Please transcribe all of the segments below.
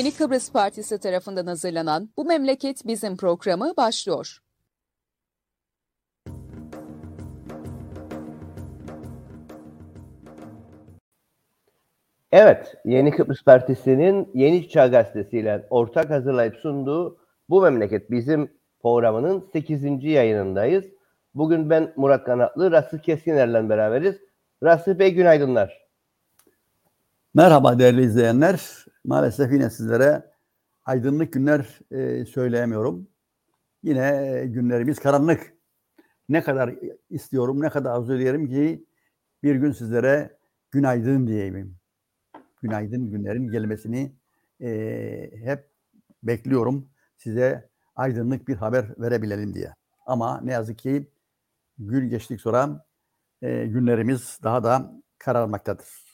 Yeni Kıbrıs Partisi tarafından hazırlanan Bu Memleket Bizim programı başlıyor. Evet, Yeni Kıbrıs Partisi'nin Yeni Çağ Gazetesi ile ortak hazırlayıp sunduğu Bu Memleket Bizim programının 8. yayınındayız. Bugün ben Murat Kanatlı, Rasih Keskiner'le beraberiz. Rasih Bey günaydınlar. Merhaba değerli izleyenler. Maalesef yine sizlere aydınlık günler e, söyleyemiyorum. Yine günlerimiz karanlık. Ne kadar istiyorum, ne kadar arzu ediyorum ki bir gün sizlere günaydın diyeyim. Günaydın günlerin gelmesini e, hep bekliyorum. Size aydınlık bir haber verebilelim diye. Ama ne yazık ki gün geçtik sonra e, günlerimiz daha da kararmaktadır.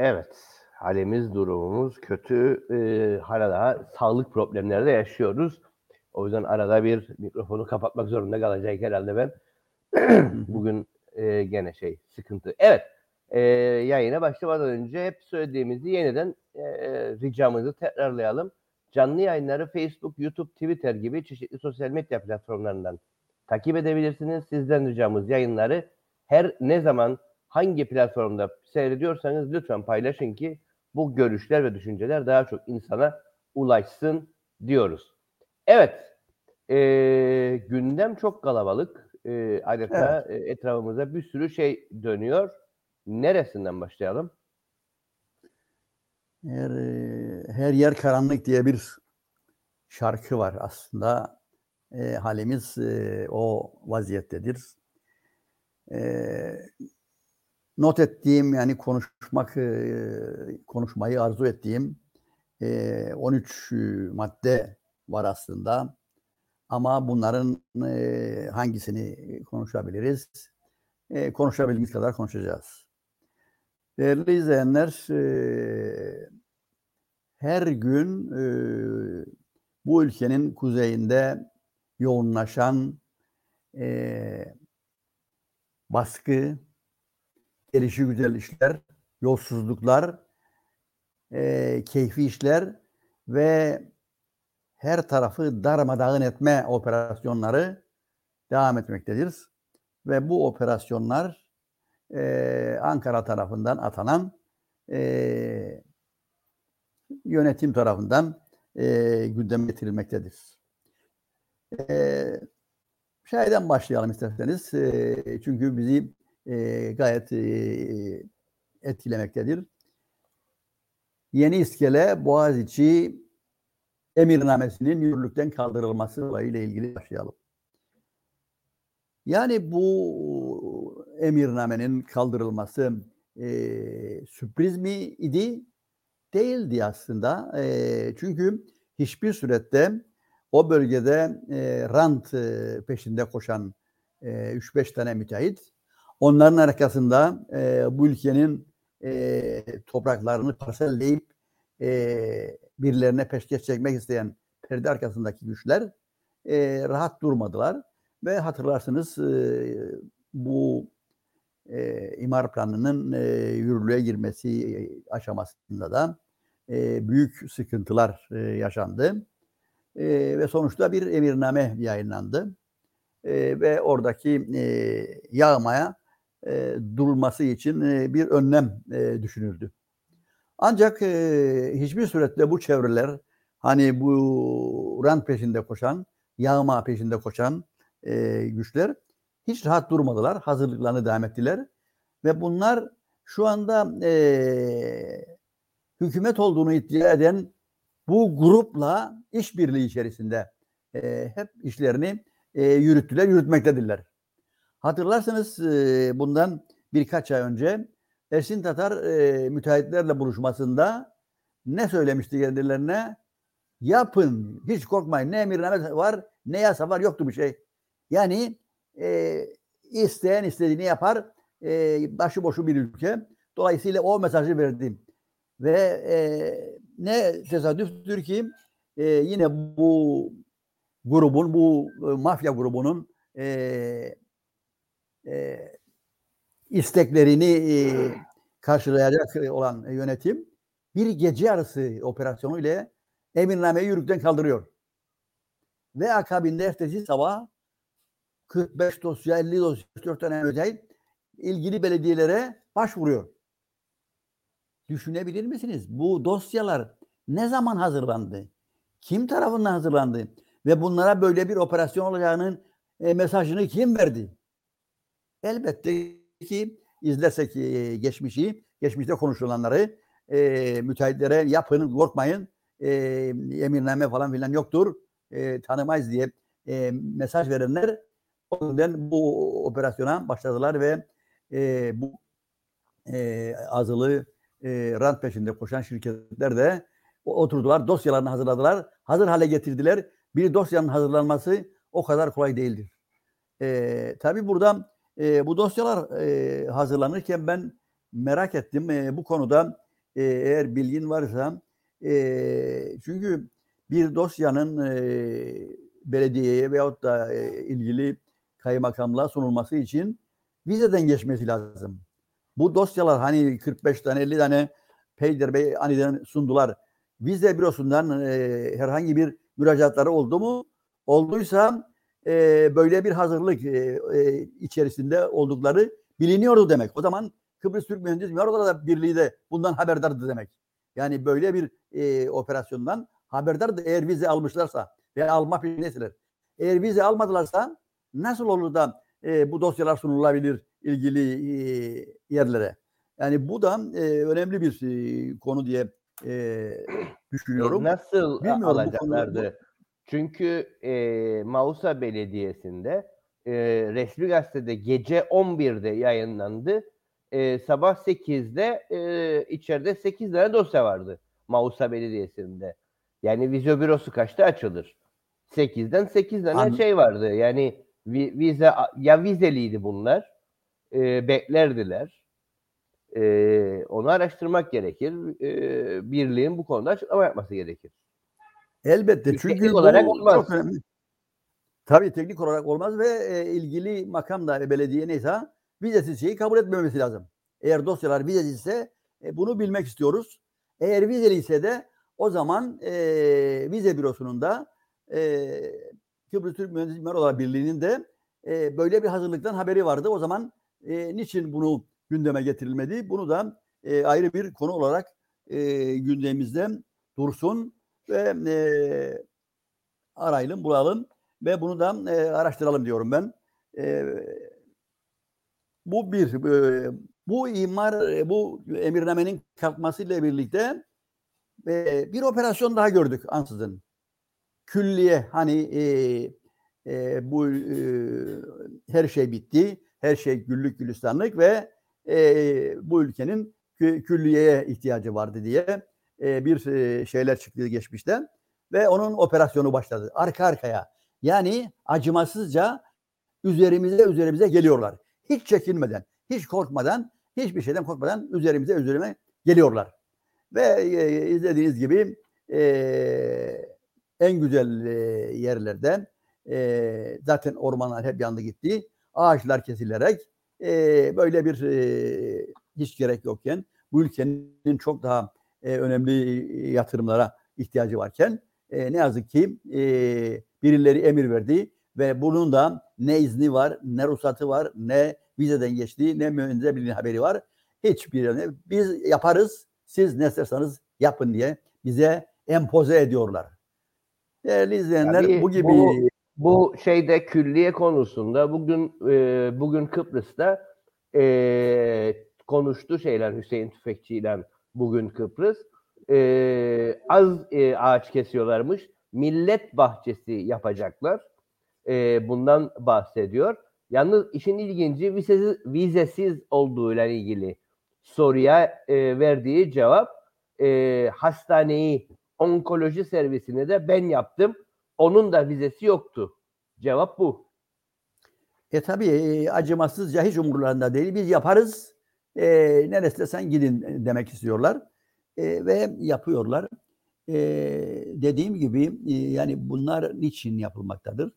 Evet, halimiz, durumumuz kötü. Ee, hala sağlık problemleri de yaşıyoruz. O yüzden arada bir mikrofonu kapatmak zorunda kalacak herhalde ben. Bugün e, gene şey sıkıntı. Evet, e, yayına başlamadan önce hep söylediğimizi yeniden e, ricamızı tekrarlayalım. Canlı yayınları Facebook, YouTube, Twitter gibi çeşitli sosyal medya platformlarından takip edebilirsiniz. Sizden ricamız yayınları her ne zaman hangi platformda seyrediyorsanız lütfen paylaşın ki bu görüşler ve düşünceler daha çok insana ulaşsın diyoruz. Evet, e, gündem çok kalabalık. E, adeta evet. e, etrafımıza bir sürü şey dönüyor. Neresinden başlayalım? Her, her yer karanlık diye bir şarkı var aslında. E, halimiz e, o vaziyettedir. E, not ettiğim yani konuşmak konuşmayı arzu ettiğim 13 madde var aslında. Ama bunların hangisini konuşabiliriz? Konuşabildiğimiz kadar konuşacağız. Değerli izleyenler, her gün bu ülkenin kuzeyinde yoğunlaşan baskı, gelişi güzel işler, yolsuzluklar, e, keyfi işler ve her tarafı darmadağın etme operasyonları devam etmektedir. Ve bu operasyonlar e, Ankara tarafından atanan e, yönetim tarafından e, gündeme getirilmektedir. E, şeyden başlayalım isterseniz. E, çünkü bizi e, gayet e, etkilemektedir. Yeni iskele Boğaziçi emirnamesinin yürürlükten kaldırılması ile ilgili başlayalım. Yani bu emirnamenin kaldırılması e, sürpriz mi idi? Değildi aslında. E, çünkü hiçbir surette o bölgede e, rant e, peşinde koşan e, 3-5 tane müteahhit Onların arkasında e, bu ülkenin e, topraklarını parselleyip e, birilerine peşkeş çekmek isteyen perde arkasındaki güçler e, rahat durmadılar. Ve hatırlarsınız e, bu e, imar planının e, yürürlüğe girmesi aşamasında da e, büyük sıkıntılar e, yaşandı. E, ve sonuçta bir emirname yayınlandı. E, ve oradaki e, yağmaya e, durulması için e, bir önlem e, düşünüldü. Ancak e, hiçbir surette bu çevreler hani bu rant peşinde koşan, yağma peşinde koşan e, güçler hiç rahat durmadılar. Hazırlıklarını devam ettiler. Ve bunlar şu anda e, hükümet olduğunu iddia eden bu grupla işbirliği içerisinde e, hep işlerini e, yürüttüler, yürütmektedirler. Hatırlarsanız bundan birkaç ay önce Ersin Tatar e, müteahhitlerle buluşmasında ne söylemişti kendilerine? Yapın, hiç korkmayın. Ne emirname var, ne yasa var, yoktu bir şey. Yani e, isteyen istediğini yapar. E, başıboşu bir ülke. Dolayısıyla o mesajı verdim. Ve e, ne tesadüftür ki e, yine bu grubun, bu e, mafya grubunun e, e, isteklerini e, karşılayacak olan yönetim bir gece yarısı operasyonu ile emirnameyi yürürlükten kaldırıyor. Ve akabinde ertesi sabah 45 dosya, 50 dosya, 4 tane özel ilgili belediyelere başvuruyor. Düşünebilir misiniz? Bu dosyalar ne zaman hazırlandı? Kim tarafından hazırlandı? Ve bunlara böyle bir operasyon olacağının e, mesajını kim verdi? Elbette ki izlersek e, geçmişi, geçmişte konuşulanları e, müteahhitlere yapın, korkmayın, e, emirname falan filan yoktur, e, tanımayız diye e, mesaj verenler o yüzden bu operasyona başladılar ve e, bu e, azılı e, rant peşinde koşan şirketler de oturdular, dosyalarını hazırladılar, hazır hale getirdiler. Bir dosyanın hazırlanması o kadar kolay değildir. E, tabii burada e, bu dosyalar e, hazırlanırken ben merak ettim. E, bu konuda e, eğer bilgin varsa e, çünkü bir dosyanın e, belediyeye veyahut da e, ilgili kaymakamlığa sunulması için vizeden geçmesi lazım. Bu dosyalar hani 45 tane 50 tane Peyder Bey aniden sundular. Vize bürosundan e, herhangi bir müracaatları oldu mu? Olduysa e, böyle bir hazırlık e, e, içerisinde oldukları biliniyordu demek. O zaman Kıbrıs Türk Mühendis Mimar Odaları Birliği de bundan haberdardı demek. Yani böyle bir e, operasyondan haberdardı eğer vize almışlarsa ve alma peşindeseler. Eğer vize almadılarsa nasıl olur da e, bu dosyalar sunulabilir ilgili e, yerlere? Yani bu da e, önemli bir e, konu diye e, düşünüyorum. Nasıl Bilmiyorum alacaklardı? Çünkü e, Mausa Belediyesi'nde e, resmi gazetede gece 11'de yayınlandı. E, sabah 8'de e, içeride 8 tane dosya vardı Mausa Belediyesi'nde. Yani vizyo bürosu kaçta açılır? 8'den 8 tane An- şey vardı. Yani vize ya vizeliydi bunlar. E, beklerdiler. E, onu araştırmak gerekir. E, birliğin bu konuda açıklama yapması gerekir. Elbette çünkü teknik olarak olmaz. çok önemli. Tabii teknik olarak olmaz ve e, ilgili makam da belediye neyse vizesiz şeyi kabul etmemesi lazım. Eğer dosyalar vizesiz ise e, bunu bilmek istiyoruz. Eğer vizeli ise de o zaman e, vize bürosunun da e, Kıbrıs Türk Mühendis Mimar Birliği'nin de e, böyle bir hazırlıktan haberi vardı. O zaman e, niçin bunu gündeme getirilmedi? Bunu da e, ayrı bir konu olarak e, gündemimizde dursun ve e, arayalım, bulalım ve bunu da e, araştıralım diyorum ben. E, bu bir, e, bu imar, e, bu emirnamenin kalkmasıyla birlikte e, bir operasyon daha gördük ansızın. Külliye hani e, e, bu e, her şey bitti, her şey güllük gülistanlık ve e, bu ülkenin külliyeye ihtiyacı vardı diye e, bir e, şeyler çıktı geçmişte ve onun operasyonu başladı arka arkaya. Yani acımasızca üzerimize üzerimize geliyorlar. Hiç çekinmeden, hiç korkmadan, hiçbir şeyden korkmadan üzerimize üzerime geliyorlar. Ve e, izlediğiniz gibi en güzel yerlerden zaten ormanlar hep yandı gitti. Ağaçlar kesilerek böyle bir hiç gerek yokken bu ülkenin çok daha e, önemli yatırımlara ihtiyacı varken e, ne yazık ki e, birileri emir verdi ve bunun da ne izni var, ne ruhsatı var, ne vizeden geçtiği, ne mühendisler birliğinin haberi var. Hiçbir biz yaparız, siz ne isterseniz yapın diye bize empoze ediyorlar. Değerli izleyenler Tabii bu gibi bu, bu şeyde külliye konusunda bugün e, bugün Kıbrıs'ta e, konuştu şeyler Hüseyin Tüfekçi ile bugün Kıbrıs. E, az e, ağaç kesiyorlarmış. Millet bahçesi yapacaklar. E, bundan bahsediyor. Yalnız işin ilginci vizesiz, vizesiz olduğuyla ilgili soruya e, verdiği cevap e, hastaneyi onkoloji servisini de ben yaptım. Onun da vizesi yoktu. Cevap bu. E tabii e, acımasızca hiç umurlarında değil. Biz yaparız. E, neresi sen gidin demek istiyorlar. E, ve yapıyorlar. E, dediğim gibi e, yani bunlar niçin yapılmaktadır?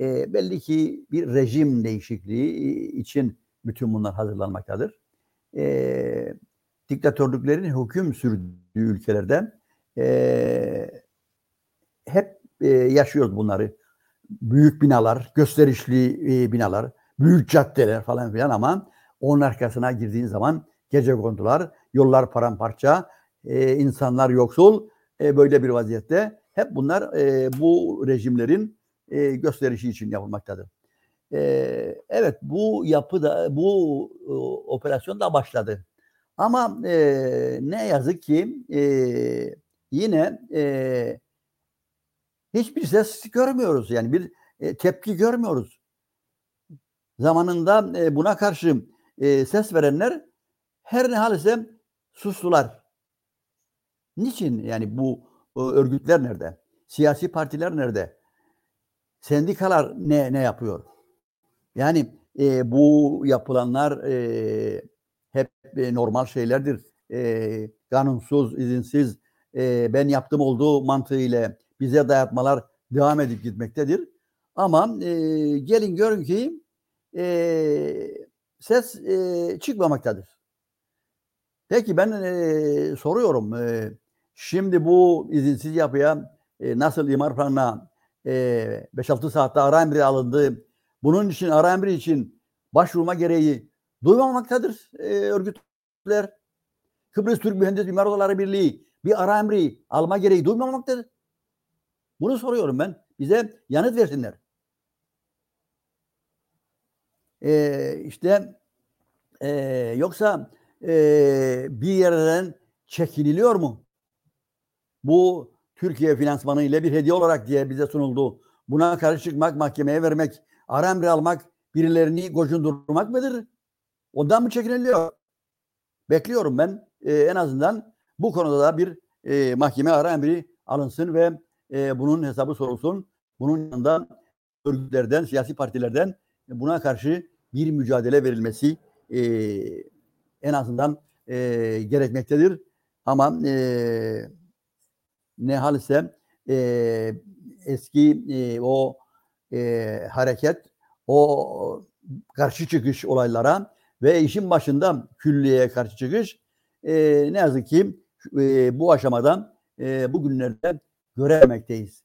E, belli ki bir rejim değişikliği için bütün bunlar hazırlanmaktadır. E, diktatörlüklerin hüküm sürdüğü ülkelerde e, hep e, yaşıyoruz bunları. Büyük binalar, gösterişli e, binalar, büyük caddeler falan filan ama onun arkasına girdiğin zaman gece kondular, yollar paramparça, e, insanlar yoksul e, böyle bir vaziyette. Hep bunlar e, bu rejimlerin e, gösterişi için yapılmaktadır. E, evet bu yapı da bu e, operasyon da başladı. Ama e, ne yazık ki e, yine e, hiçbir ses görmüyoruz. Yani bir e, tepki görmüyoruz. Zamanında e, buna karşı e, ses verenler her ne halise sustular. Niçin? Yani bu o örgütler nerede? Siyasi partiler nerede? Sendikalar ne ne yapıyor? Yani e, bu yapılanlar e, hep e, normal şeylerdir. E, kanunsuz, izinsiz, e, ben yaptım olduğu mantığıyla bize dayatmalar devam edip gitmektedir. Ama e, gelin görün ki e, ses e, çıkmamaktadır. Peki ben e, soruyorum. E, şimdi bu izinsiz yapıya e, nasıl imar planına e, 5-6 saatte ara emri alındı. Bunun için ara emri için başvurma gereği duymamaktadır e, örgütler. Kıbrıs Türk Mühendis Mimar Odaları Birliği bir ara emri alma gereği duymamaktadır. Bunu soruyorum ben. Bize yanıt versinler. Ee, işte e, yoksa e, bir yerden çekiniliyor mu? Bu Türkiye finansmanı ile bir hediye olarak diye bize sunuldu. Buna karşı çıkmak, mahkemeye vermek, ara emri almak, birilerini gocundurmak mıdır? Ondan mı çekiniliyor? Bekliyorum ben e, en azından bu konuda da bir e, mahkeme ara emri alınsın ve e, bunun hesabı sorulsun. Bunun yanında örgütlerden, siyasi partilerden buna karşı bir mücadele verilmesi e, en azından e, gerekmektedir. Ama e, ne hal ise e, eski e, o e, hareket, o karşı çıkış olaylara ve işin başında külliyeye karşı çıkış e, ne yazık ki e, bu aşamadan e, bugünlerde görememekteyiz.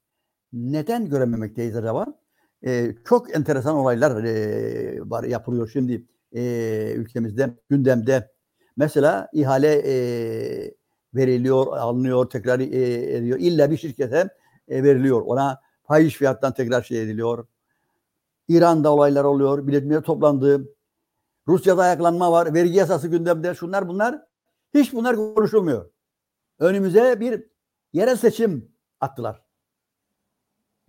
Neden görememekteyiz acaba? E, çok enteresan olaylar e, var yapılıyor şimdi e, ülkemizde, gündemde. Mesela ihale e, veriliyor, alınıyor, tekrar e, ediyor. İlla bir şirkete e, veriliyor. Ona fahiş fiyattan tekrar şey ediliyor. İran'da olaylar oluyor. Biletmeye toplandı. Rusya'da ayaklanma var. Vergi yasası gündemde. Şunlar bunlar. Hiç bunlar konuşulmuyor. Önümüze bir yerel seçim attılar.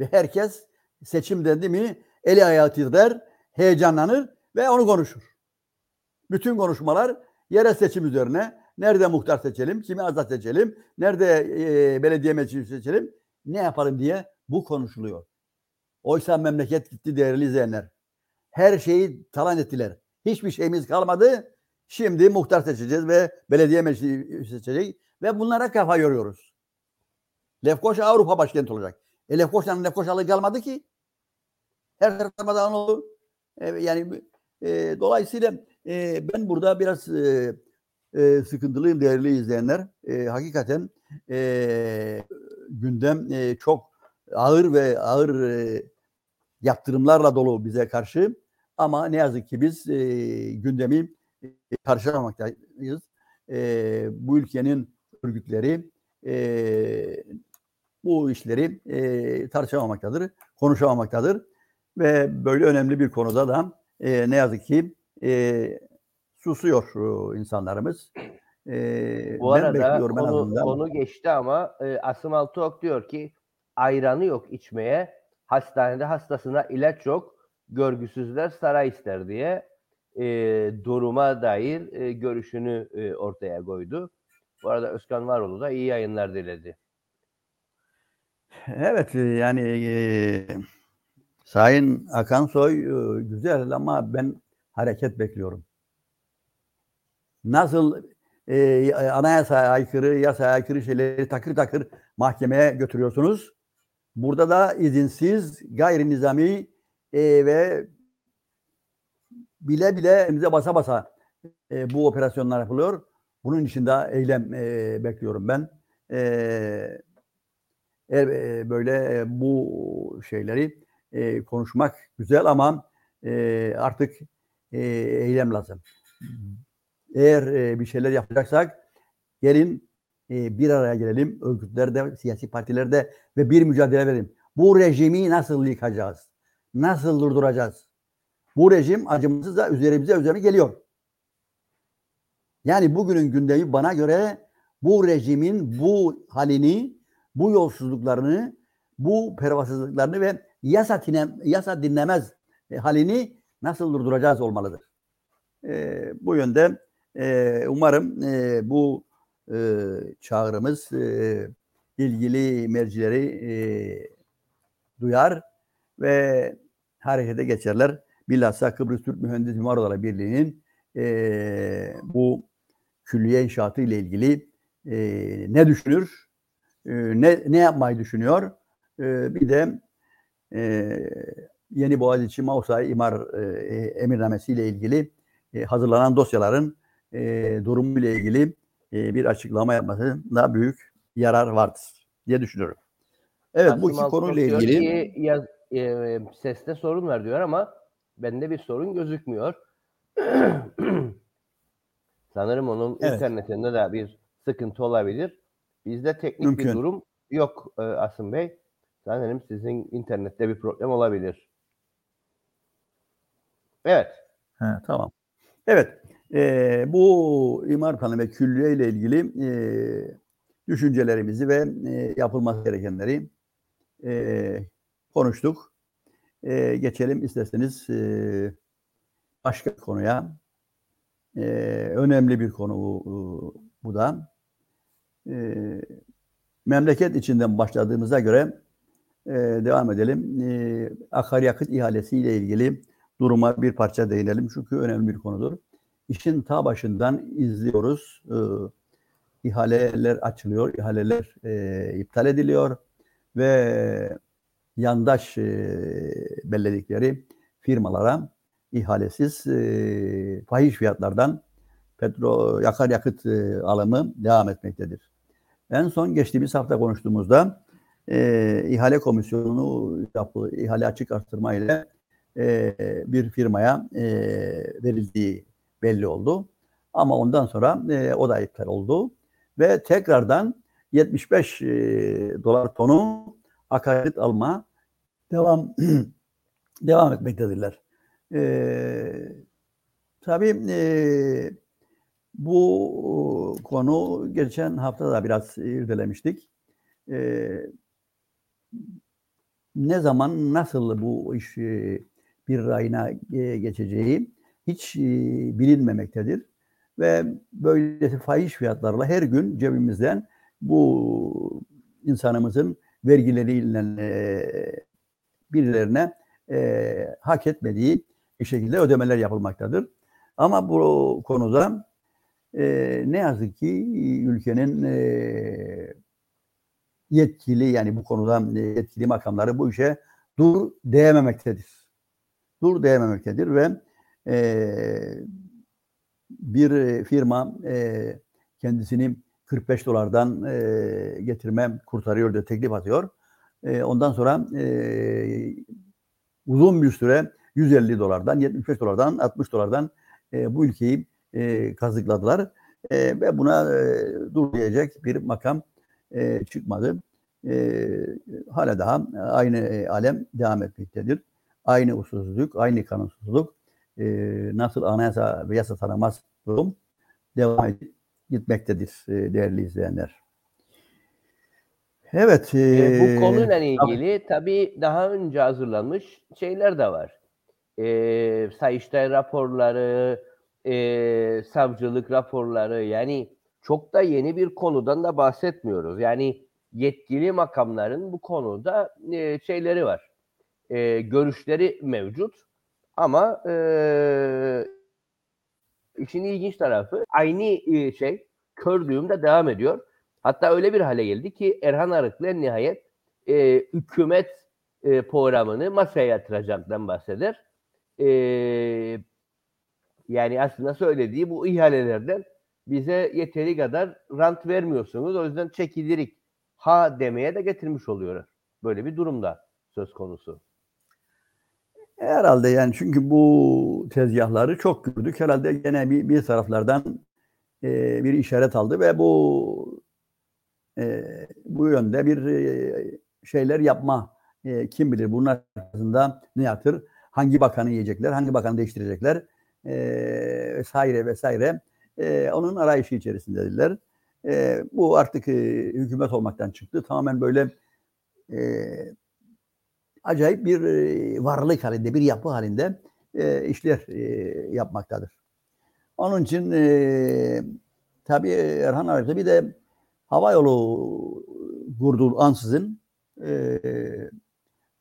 Ve herkes seçim dendi mi eli ayağı titrer, heyecanlanır ve onu konuşur. Bütün konuşmalar yerel seçim üzerine. Nerede muhtar seçelim, kimi azat seçelim, nerede e, belediye meclisi seçelim, ne yapalım diye bu konuşuluyor. Oysa memleket gitti değerli izleyenler. Her şeyi talan ettiler. Hiçbir şeyimiz kalmadı. Şimdi muhtar seçeceğiz ve belediye meclisi seçecek ve bunlara kafa yoruyoruz. Lefkoşa Avrupa başkenti olacak. E Lefkoşa'nın Lefkoşalığı kalmadı ki. Her tarafta oldu. E, yani e, dolayısıyla e, ben burada biraz e, e, sıkıntılıyım değerli izleyenler. E, hakikaten e, gündem e, çok ağır ve ağır e, yaptırımlarla dolu bize karşı. Ama ne yazık ki biz e, gündemi e, karşılamaktayız. E, bu ülkenin örgütleri e, bu işleri e, tartışamamaktadır, konuşamamaktadır ve böyle önemli bir konuda da e, ne yazık ki e, susuyor insanlarımız. E, Bu ben arada konu, konu geçti ama e, Asım Altıok diyor ki ayranı yok içmeye, hastanede hastasına ilaç yok, görgüsüzler saray ister diye e, duruma dair e, görüşünü e, ortaya koydu. Bu arada Özkan Varoğlu da iyi yayınlar diledi. Evet yani e, Sayın Akansoy e, güzel ama ben hareket bekliyorum. Nasıl e, anayasaya aykırı, yasaya aykırı şeyleri takır takır mahkemeye götürüyorsunuz. Burada da izinsiz, gayri nizami e, ve bile bile bize basa basa e, bu operasyonlar yapılıyor. Bunun için de eylem e, bekliyorum ben. E, e, böyle bu şeyleri e, konuşmak güzel ama e, artık e, eylem lazım. Eğer e, bir şeyler yapacaksak gelin e, bir araya gelelim. Örgütlerde, siyasi partilerde ve bir mücadele verelim. Bu rejimi nasıl yıkacağız? Nasıl durduracağız? Bu rejim acımsız da üzerimize üzerine geliyor. Yani bugünün gündemi bana göre bu rejimin bu halini, bu yolsuzluklarını, bu pervasızlıklarını ve yasa, tine, yasa dinlemez halini nasıl durduracağız olmalıdır. E, bu yönde e, umarım e, bu e, çağrımız e, ilgili mercileri e, duyar ve harekete geçerler. Bilhassa Kıbrıs Türk Mühendis Mimar Odaları Birliği'nin e, bu külliye inşaatı ile ilgili e, ne düşünür, e, ne, ne yapmayı düşünüyor, e, bir de e, Yeni Boğaziçi Mausay İmar e, Emirnamesi ile ilgili e, hazırlanan dosyaların e, durumu ile ilgili e, bir açıklama yapmasında büyük yarar vardır diye düşünüyorum. Evet Asım bu iki konuyla ilgili ki, yaz, e, seste sorun var diyor ama bende bir sorun gözükmüyor. Sanırım onun Evet. internetinde de bir sıkıntı olabilir. Bizde teknik Mümkün. bir durum yok e, Asım Bey. Sanırım sizin internette bir problem olabilir. Evet. He, tamam. Evet. e, bu imar planı ve külliye ile ilgili e, düşüncelerimizi ve e, yapılması gerekenleri e, konuştuk. E, geçelim isterseniz e, başka konuya. E, önemli bir konu bu, bu da. E, memleket içinden başladığımıza göre e, devam edelim. E, akaryakıt ihalesi ile ilgili duruma bir parça değinelim çünkü önemli bir konudur. İşin ta başından izliyoruz. E, ihaleler açılıyor, ihaleler e, iptal ediliyor ve yandaş e, belledikleri firmalara ihalesiz e, fahiş fiyatlardan petrol akaryakıt e, alımı devam etmektedir. En son geçtiğimiz hafta konuştuğumuzda e, ihale komisyonu yapı, ihale açık artırma ile e, bir firmaya e, verildiği belli oldu. Ama ondan sonra e, o da iptal oldu ve tekrardan 75 e, dolar tonu akaryakıt alma devam devam etmektedirler. E, tabii e, bu konu geçen hafta da biraz irdelemiştik. E, ne zaman nasıl bu iş e, bir rayına e, geçeceği hiç e, bilinmemektedir. Ve böylesi fahiş fiyatlarla her gün cebimizden bu insanımızın vergileriyle e, birilerine e, hak etmediği bir şekilde ödemeler yapılmaktadır. Ama bu konuda e, ne yazık ki ülkenin e, yetkili yani bu konuda yetkili makamları bu işe dur diyememektedir. Dur diyememektedir ve e, bir firma e, kendisini 45 dolardan e, getirme kurtarıyor diye teklif atıyor. E, ondan sonra e, uzun bir süre 150 dolardan, 75 dolardan, 60 dolardan e, bu ülkeyi e, kazıkladılar. E, ve buna e, dur diyecek bir makam e, çıkmadı. E, hala daha aynı e, alem devam etmektedir. Aynı usulsüzlük, aynı kanunsuzluk, e, nasıl anayasa ve yasa tanımaz durum devam edip gitmektedir e, değerli izleyenler. Evet. E, e, bu konuyla ilgili tabii daha önce hazırlanmış şeyler de var. E, Sayıştay raporları, e, savcılık raporları yani çok da yeni bir konudan da bahsetmiyoruz. Yani yetkili makamların bu konuda e, şeyleri var. E, görüşleri mevcut. Ama e, işin ilginç tarafı aynı şey kör düğümde devam ediyor. Hatta öyle bir hale geldi ki Erhan Arıklı nihayet e, hükümet e, programını masaya yatıracaktan bahseder. E, yani aslında söylediği bu ihalelerden bize yeteri kadar rant vermiyorsunuz. O yüzden çekilirik ha demeye de getirmiş oluyor. Böyle bir durumda söz konusu. Herhalde yani çünkü bu tezgahları çok gördük. Herhalde gene bir, bir taraflardan e, bir işaret aldı ve bu e, bu yönde bir e, şeyler yapma e, kim bilir bunun arkasında ne yatır? Hangi bakanı yiyecekler? Hangi bakanı değiştirecekler? E, vesaire vesaire. E, onun arayışı içerisindediler. E, bu artık e, hükümet olmaktan çıktı. Tamamen böyle e, acayip bir e, varlık halinde, bir yapı halinde e, işler e, yapmaktadır. Onun için e, tabii Erhan Arıklı bir de hava yolu kurduğu ansızın e,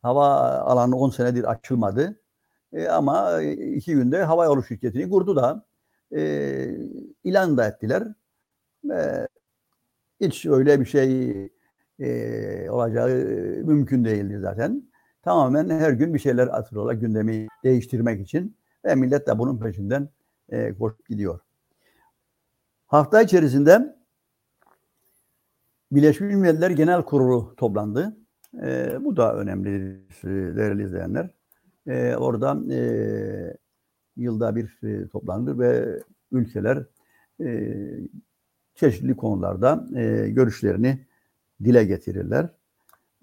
hava alanı 10 senedir açılmadı. E, ama iki günde hava yolu şirketini kurdu da e, ilan da ettiler. E, hiç öyle bir şey e, olacağı mümkün değildi zaten. Tamamen her gün bir şeyler atıyorlar gündemi değiştirmek için ve millet de bunun peşinden e, koşup gidiyor. Hafta içerisinde Birleşmiş Milletler Genel Kurulu toplandı. E, bu da önemli değerli izleyenler. E, orada e, yılda bir e, toplanır ve ülkeler e, çeşitli konularda e, görüşlerini dile getirirler.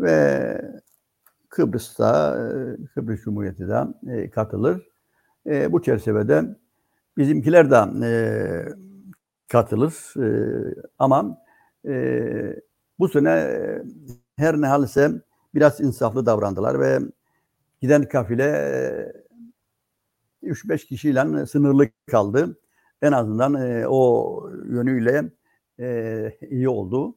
Ve Kıbrıs'ta, e, Kıbrıs Cumhuriyeti de e, katılır. E, bu çerçevede bizimkiler de e, katılır. E, ama e, bu sene e, her ne halse biraz insaflı davrandılar ve giden kafile e, 3-5 kişiyle sınırlı kaldı. En azından e, o yönüyle e, iyi oldu.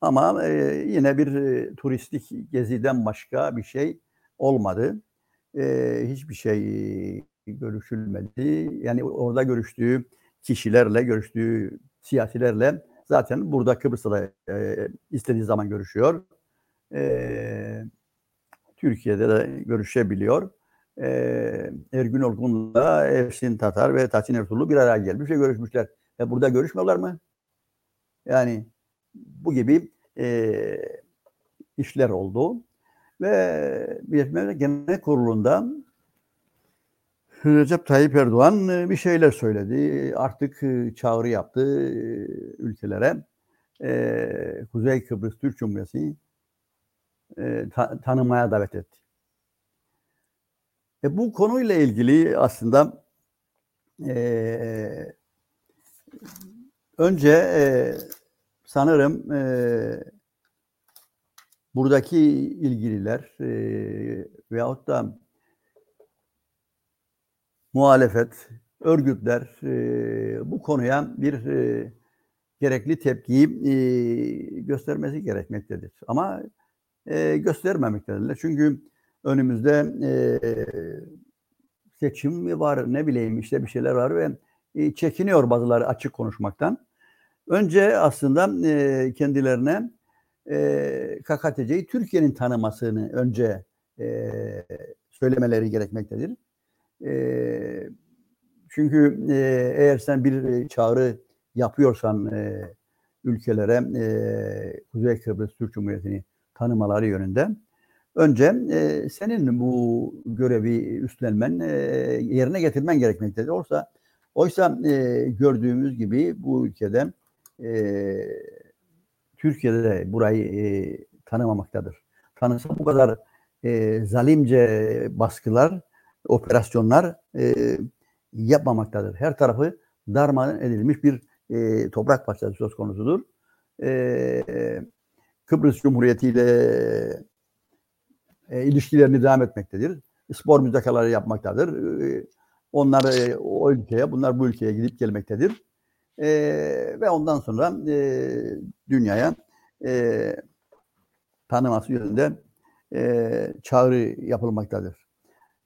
Ama e, yine bir turistik geziden başka bir şey olmadı. Hiçbir şey görüşülmedi. Yani orada görüştüğü kişilerle, görüştüğü siyasilerle zaten burada Kıbrıs'ta da istediği zaman görüşüyor. E, Türkiye'de de görüşebiliyor. E, Ergün Olgun'la Ersin Tatar ve Tahsin Ertuğrul bir araya gelmiş ve görüşmüşler. E, burada görüşmüyorlar mı? Yani bu gibi e, işler oldu. Ve Birleşmiş Milletler Genel Kurulu'nda Recep Tayyip Erdoğan e, bir şeyler söyledi. Artık e, çağrı yaptı e, ülkelere. Kuzey Kıbrıs Türk Cumhuriyeti'ni tanımaya davet etti. E, bu konuyla ilgili aslında e, önce e, sanırım e, buradaki ilgililer e, veyahut da muhalefet, örgütler e, bu konuya bir e, gerekli tepkiyi e, göstermesi gerekmektedir. Ama e, göstermemektedirler. Çünkü önümüzde e, seçim mi var ne bileyim işte bir şeyler var ve e, çekiniyor bazıları açık konuşmaktan. Önce aslında e, kendilerine e, KKTC'yi Türkiye'nin tanımasını önce e, söylemeleri gerekmektedir. E, çünkü e, eğer sen bir çağrı yapıyorsan e, ülkelere e, Kuzey Kıbrıs Türk Cumhuriyeti'ni tanımaları yönünde önce e, senin bu görevi üstlenmen, e, yerine getirmen gerekmektedir. Oysa, oysa e, gördüğümüz gibi bu ülkede e, Türkiye'de de burayı e, tanımamaktadır. Tanısa bu kadar e, zalimce baskılar, operasyonlar e, yapmamaktadır. Her tarafı darmadağın edilmiş bir e, toprak parçası söz konusudur. E, Kıbrıs Cumhuriyeti ile e, ilişkilerini devam etmektedir. Spor müzakaları yapmaktadır. E, onlar e, o ülkeye, bunlar bu ülkeye gidip gelmektedir. E, ve ondan sonra e, dünyaya e, tanıması yönünde e, çağrı yapılmaktadır.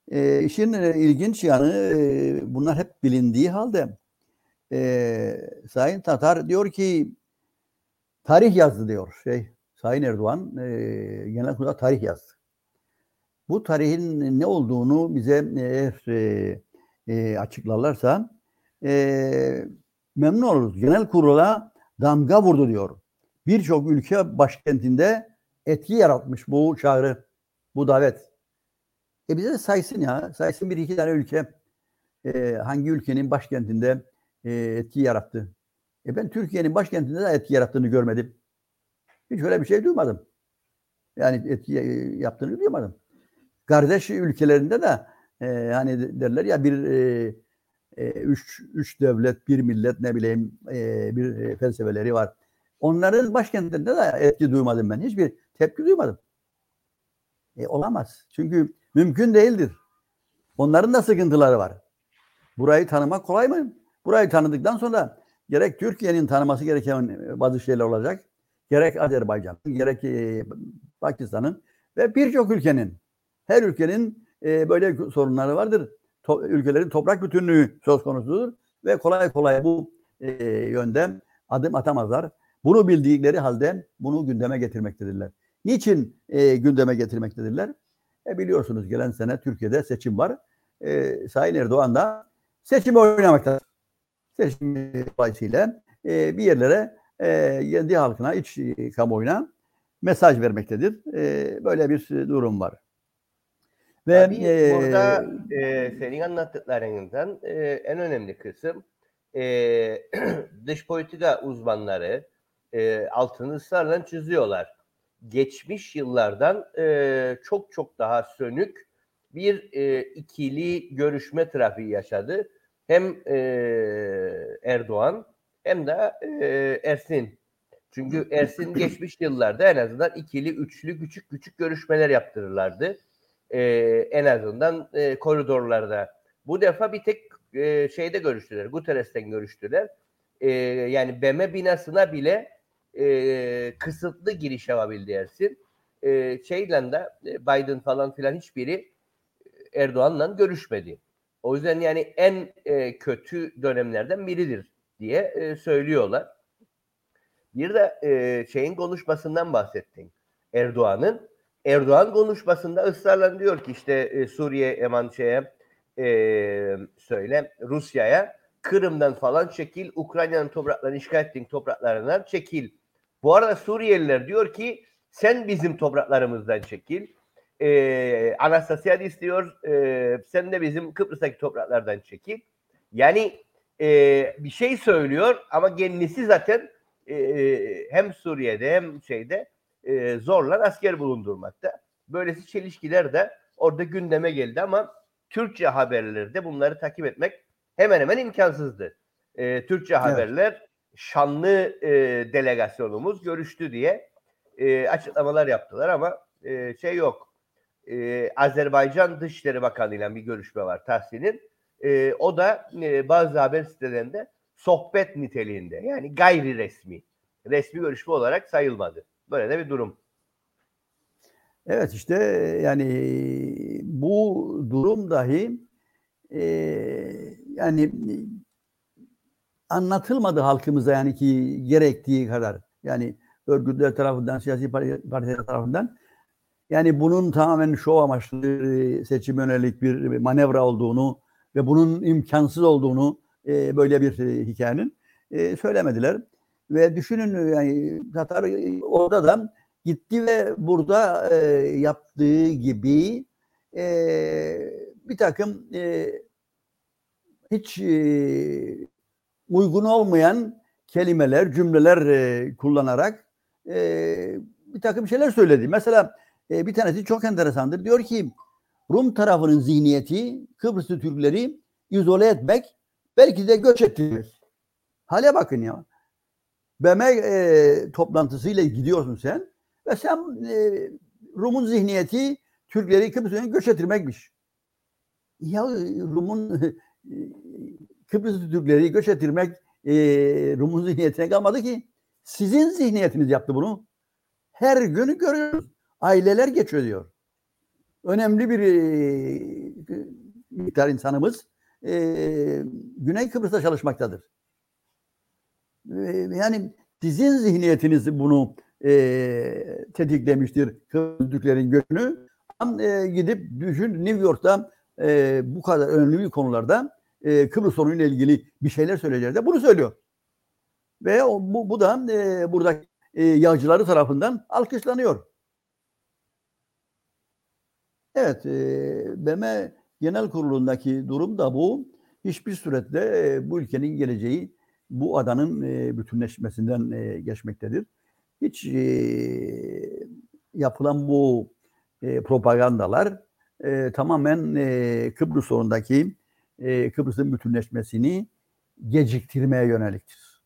E, işin e, ilginç yanı e, bunlar hep bilindiği halde e, Sayın Tatar diyor ki tarih yazdı diyor. Şey, Sayın Erdoğan e, genel kurulda tarih yazdı. Bu tarihin ne olduğunu bize eğer e, e, açıklarlarsa e, memnun oluruz. Genel kurula damga vurdu diyor. Birçok ülke başkentinde etki yaratmış bu çağrı, bu davet. E bize de saysın ya. Saysın bir iki tane ülke. E, hangi ülkenin başkentinde e, etki yarattı. E ben Türkiye'nin başkentinde de etki yarattığını görmedim. Hiç öyle bir şey duymadım. Yani etki yaptığını duymadım. Kardeş ülkelerinde de e, hani derler ya bir e, e, üç, üç devlet, bir millet ne bileyim e, bir e, felsefeleri var. Onların başkentinde de etki duymadım ben. Hiçbir tepki duymadım. E, olamaz. Çünkü mümkün değildir. Onların da sıkıntıları var. Burayı tanımak kolay mı? Burayı tanıdıktan sonra gerek Türkiye'nin tanıması gereken bazı şeyler olacak. Gerek Azerbaycan'ın, gerek e, Pakistan'ın ve birçok ülkenin, her ülkenin e, böyle sorunları vardır. To, ülkelerin toprak bütünlüğü söz konusudur ve kolay kolay bu e, yönde adım atamazlar. Bunu bildikleri halde bunu gündeme getirmektedirler. Niçin e, gündeme getirmektedirler? E, biliyorsunuz gelen sene Türkiye'de seçim var. E, Sayın Erdoğan da seçimi oynamakta. Seçim dolayısıyla e, bir yerlere kendi halkına, iç e, kamuoyuna mesaj vermektedir. E, böyle bir durum var. Ve Tabii e, burada e, senin anlattıklarından e, en önemli kısım e, dış politika uzmanları e, altını ısrarla çiziyorlar. Geçmiş yıllardan e, çok çok daha sönük bir e, ikili görüşme trafiği yaşadı. Hem e, Erdoğan hem de e, Ersin. Çünkü Ersin geçmiş yıllarda en azından ikili, üçlü, küçük küçük görüşmeler yaptırırlardı. E, en azından e, koridorlarda. Bu defa bir tek e, şeyde görüştüler. Guterres'ten görüştüler. E, yani BM binasına bile e, kısıtlı giriş yapabildi Ersin. E, şeyle de Biden falan filan hiçbiri Erdoğan'la görüşmedi. O yüzden yani en e, kötü dönemlerden biridir diye e, söylüyorlar. Bir de e, şeyin konuşmasından bahsettin. Erdoğan'ın. Erdoğan konuşmasında ısrarla diyor ki işte e, Suriye eman şeye e, söyle Rusya'ya Kırım'dan falan çekil, Ukrayna'nın topraklarını işgal ettiğin topraklarından çekil. Bu arada Suriyeliler diyor ki sen bizim topraklarımızdan çekil. Ee, Anastasiadis diyor e, sen de bizim Kıbrıs'taki topraklardan çekil. Yani e, bir şey söylüyor ama kendisi zaten e, hem Suriye'de hem şeyde e, zorla asker bulundurmakta. Böylesi çelişkiler de orada gündeme geldi ama Türkçe haberlerde bunları takip etmek hemen hemen imkansızdı. E, Türkçe evet. haberler şanlı e, delegasyonumuz görüştü diye e, açıklamalar yaptılar ama e, şey yok. E, Azerbaycan Dışişleri Bakanı ile bir görüşme var Tahsin'in. E, o da e, bazı haber sitelerinde sohbet niteliğinde yani gayri resmi. Resmi görüşme olarak sayılmadı. Böyle de bir durum. Evet işte yani bu durum dahi e, yani anlatılmadı halkımıza yani ki gerektiği kadar. Yani örgütler tarafından, siyasi partiler tarafından. Yani bunun tamamen şov amaçlı seçim yönelik bir manevra olduğunu ve bunun imkansız olduğunu e, böyle bir e, hikayenin e, söylemediler. Ve düşünün yani Tatar orada da gitti ve burada e, yaptığı gibi e, bir takım e, hiç e, uygun olmayan kelimeler, cümleler e, kullanarak e, bir takım şeyler söyledi. Mesela e, bir tanesi çok enteresandır. Diyor ki Rum tarafının zihniyeti Kıbrıslı Türkleri izole etmek belki de göç ettirmek. Hale bakın ya. BM e, toplantısıyla gidiyorsun sen ve sen e, Rum'un zihniyeti Türkleri Kıbrıs'a göç ettirmekmiş. Ya Rum'un Kıbrıs Türkleri göç ettirmek e, Rum'un zihniyetine kalmadı ki. Sizin zihniyetiniz yaptı bunu. Her günü görüyoruz. Aileler geçiyor diyor. Önemli bir e, miktar insanımız e, Güney Kıbrıs'ta çalışmaktadır. E, yani sizin zihniyetiniz bunu tetiklemiştir Kıbrıs göçünü. E, gidip düşün New York'ta bu kadar önemli konularda e, Kıbrıs sorunuyla ilgili bir şeyler söyleyecekler de bunu söylüyor. Ve bu, bu da e, burada e, yağcıları tarafından alkışlanıyor. Evet, e, BM Genel Kurulu'ndaki durum da bu. Hiçbir surette e, bu ülkenin geleceği bu adanın e, bütünleşmesinden e, geçmektedir. Hiç e, yapılan bu propagandalar tamamen e, Kıbrıs sorundaki Kıbrıs'ın bütünleşmesini geciktirmeye yöneliktir.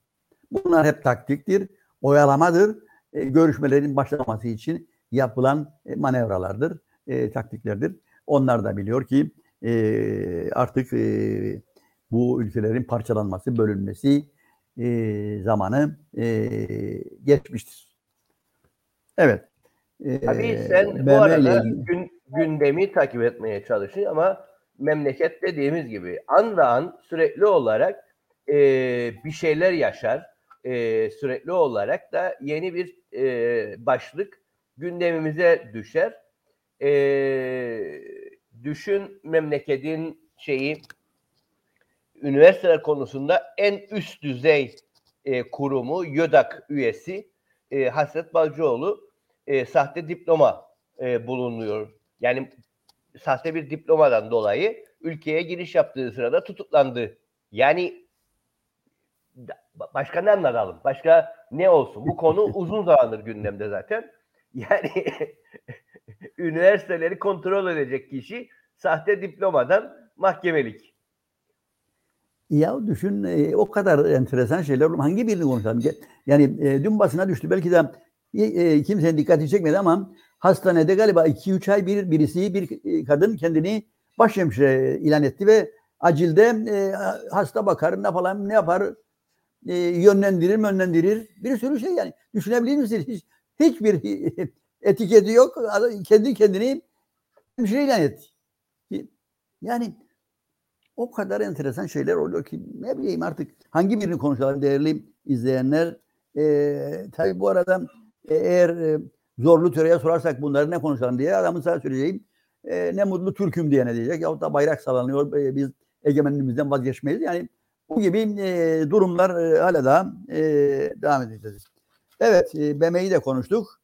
Bunlar hep taktiktir, oyalamadır, görüşmelerin başlaması için yapılan manevralardır, e, taktiklerdir. Onlar da biliyor ki e, artık e, bu ülkelerin parçalanması, bölünmesi e, zamanı e, geçmiştir. Evet. E, Tabii sen bu arada gün, gündemi takip etmeye çalışıyorsun ama memleket dediğimiz gibi anda an sürekli olarak e, bir şeyler yaşar. E, sürekli olarak da yeni bir e, başlık gündemimize düşer. E, düşün memleketin şeyi üniversiteler konusunda en üst düzey e, kurumu YÖDAK üyesi e, Hasret Balcıoğlu e, sahte diploma e, bulunuyor. Yani sahte bir diplomadan dolayı ülkeye giriş yaptığı sırada tutuklandı. Yani başka ne anlatalım? Başka ne olsun? Bu konu uzun zamandır gündemde zaten. Yani üniversiteleri kontrol edecek kişi sahte diplomadan mahkemelik. Ya düşün e, o kadar enteresan şeyler olur. Hangi birini konuşalım? Yani e, dün basına düştü. Belki de e, e kimsenin dikkati çekmedi ama hastanede galiba 2-3 ay bir birisi bir kadın kendini başhemşire ilan etti ve acilde hasta bakar ne falan ne yapar e, yönlendirir yönlendirir bir sürü şey yani düşünebilir misiniz? Hiç, hiçbir etiketi yok. Kendi kendini hemşire ilan etti. Yani o kadar enteresan şeyler oluyor ki ne bileyim artık hangi birini konuşalım değerli izleyenler. E, tabii bu arada e, eğer e, zorlu töreye sorarsak bunları ne konuşalım diye adamın sana söyleyeceğim. E, ne mutlu Türk'üm diye ne diyecek. Yahut da bayrak sallanıyor. E, biz egemenliğimizden vazgeçmeyiz. Yani bu gibi e, durumlar e, hala da e, devam edeceğiz. Evet, e, BM'yi de konuştuk.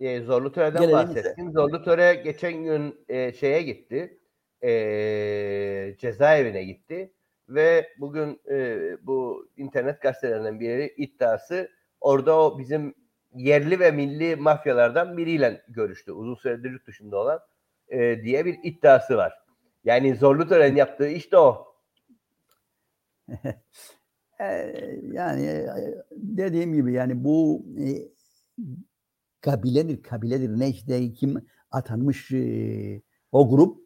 E, zorlu töreden Gelelim bahsettim. Ise. Zorlu töre geçen gün e, şeye gitti e, cezaevine gitti ve bugün e, bu internet gazetelerinden biri iddiası orada o bizim yerli ve milli mafyalardan biriyle görüştü. Uzun süredir yurt dışında olan e, diye bir iddiası var. Yani zorlu tören yaptığı işte o. yani dediğim gibi yani bu e, kabiledir kabiledir ne kim atanmış e, o grup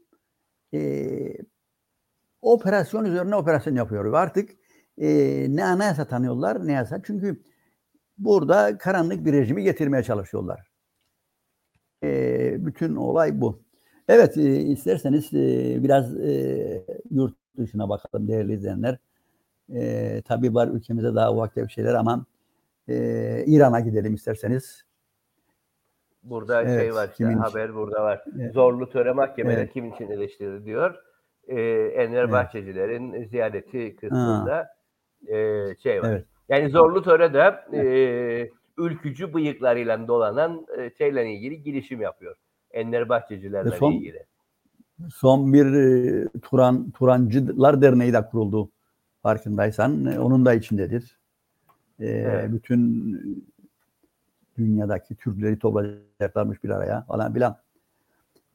e, operasyon üzerine operasyon yapıyor. Artık e, ne anayasa tanıyorlar ne yasa. Çünkü burada karanlık bir rejimi getirmeye çalışıyorlar. E, bütün olay bu. Evet e, isterseniz e, biraz e, yurt dışına bakalım değerli izleyenler. E, tabii var ülkemizde daha ufak bir şeyler ama e, İran'a gidelim isterseniz. Burada şey evet, şey var işte, haber burada var. Evet. Zorlu töre mahkemeler evet. kim için eleştirildi diyor. Ee, Enver evet. Bahçecilerin ziyareti kısmında e, şey var. Evet. Yani zorlu töre de e, ülkücü bıyıklarıyla dolanan e, şeyle ilgili girişim yapıyor. Enver Bahçecilerle son, ilgili. Son bir e, Turan Turancılar Derneği de kuruldu farkındaysan. E, onun da içindedir. E, evet. Bütün dünyadaki Türkleri toplayacaklarmış bir araya falan filan.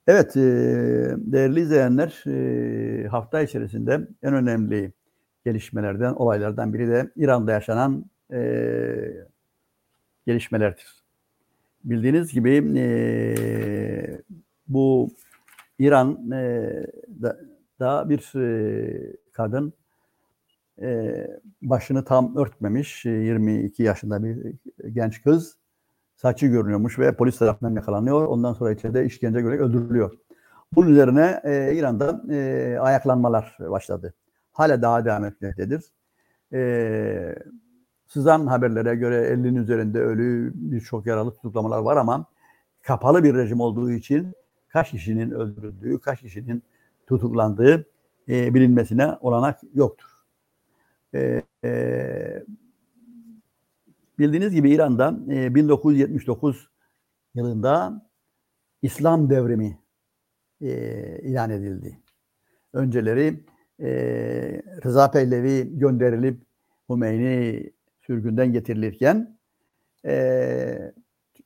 Evet e, değerli izleyenler e, hafta içerisinde en önemli gelişmelerden, olaylardan biri de İran'da yaşanan e, gelişmelerdir. Bildiğiniz gibi e, bu İran e, da, bir e, kadın e, başını tam örtmemiş 22 yaşında bir genç kız saçı görünüyormuş ve polis tarafından yakalanıyor. Ondan sonra içeride işkence göre öldürülüyor. Bunun üzerine e, İran'da e, ayaklanmalar başladı. Hala daha devam etmektedir. E, sızan haberlere göre 50'nin üzerinde ölü, birçok yaralı tutuklamalar var ama kapalı bir rejim olduğu için kaç kişinin öldürüldüğü, kaç kişinin tutuklandığı e, bilinmesine olanak yoktur. E, e, bildiğiniz gibi İran'da e, 1979 yılında İslam devrimi e, ilan edildi. Önceleri e, Rıza Pehlevi gönderilip Hümeyni sürgünden getirilirken e,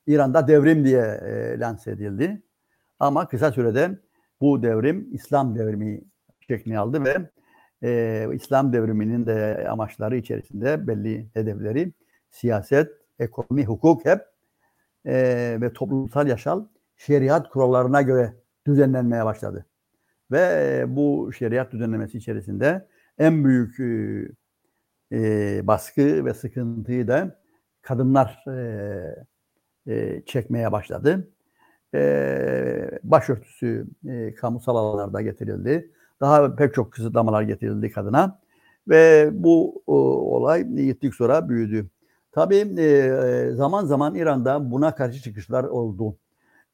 İran'da devrim diye e, lanse edildi. Ama kısa sürede bu devrim İslam devrimi şeklini aldı ve e, İslam devriminin de amaçları içerisinde belli hedefleri siyaset, ekonomi, hukuk hep e, ve toplumsal yaşam şeriat kurallarına göre düzenlenmeye başladı. Ve bu şeriat düzenlemesi içerisinde en büyük e, e, baskı ve sıkıntıyı da kadınlar e, e, çekmeye başladı. E, başörtüsü e, kamusal alanlarda getirildi. Daha pek çok kısıtlamalar getirildi kadına. Ve bu o, olay gittik sonra büyüdü. Tabii e, zaman zaman İran'da buna karşı çıkışlar oldu.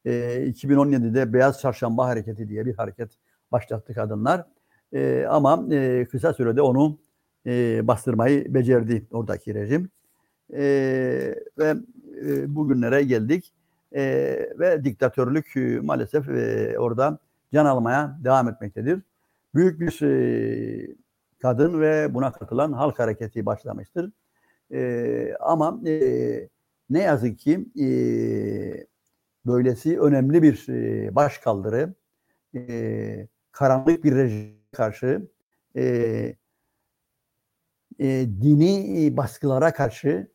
E, 2017'de Beyaz Çarşamba Hareketi diye bir hareket başlattı kadınlar. E, ama e, kısa sürede onu e, bastırmayı becerdi oradaki rejim. E, ve e, bugünlere geldik. E, ve diktatörlük e, maalesef e, orada can almaya devam etmektedir. Büyük bir e, kadın ve buna katılan halk hareketi başlamıştır. E, ama e, ne yazık ki e, böylesi önemli bir e, baş kaldırı e, karanlık bir rejim karşı e, e, dini baskılara karşı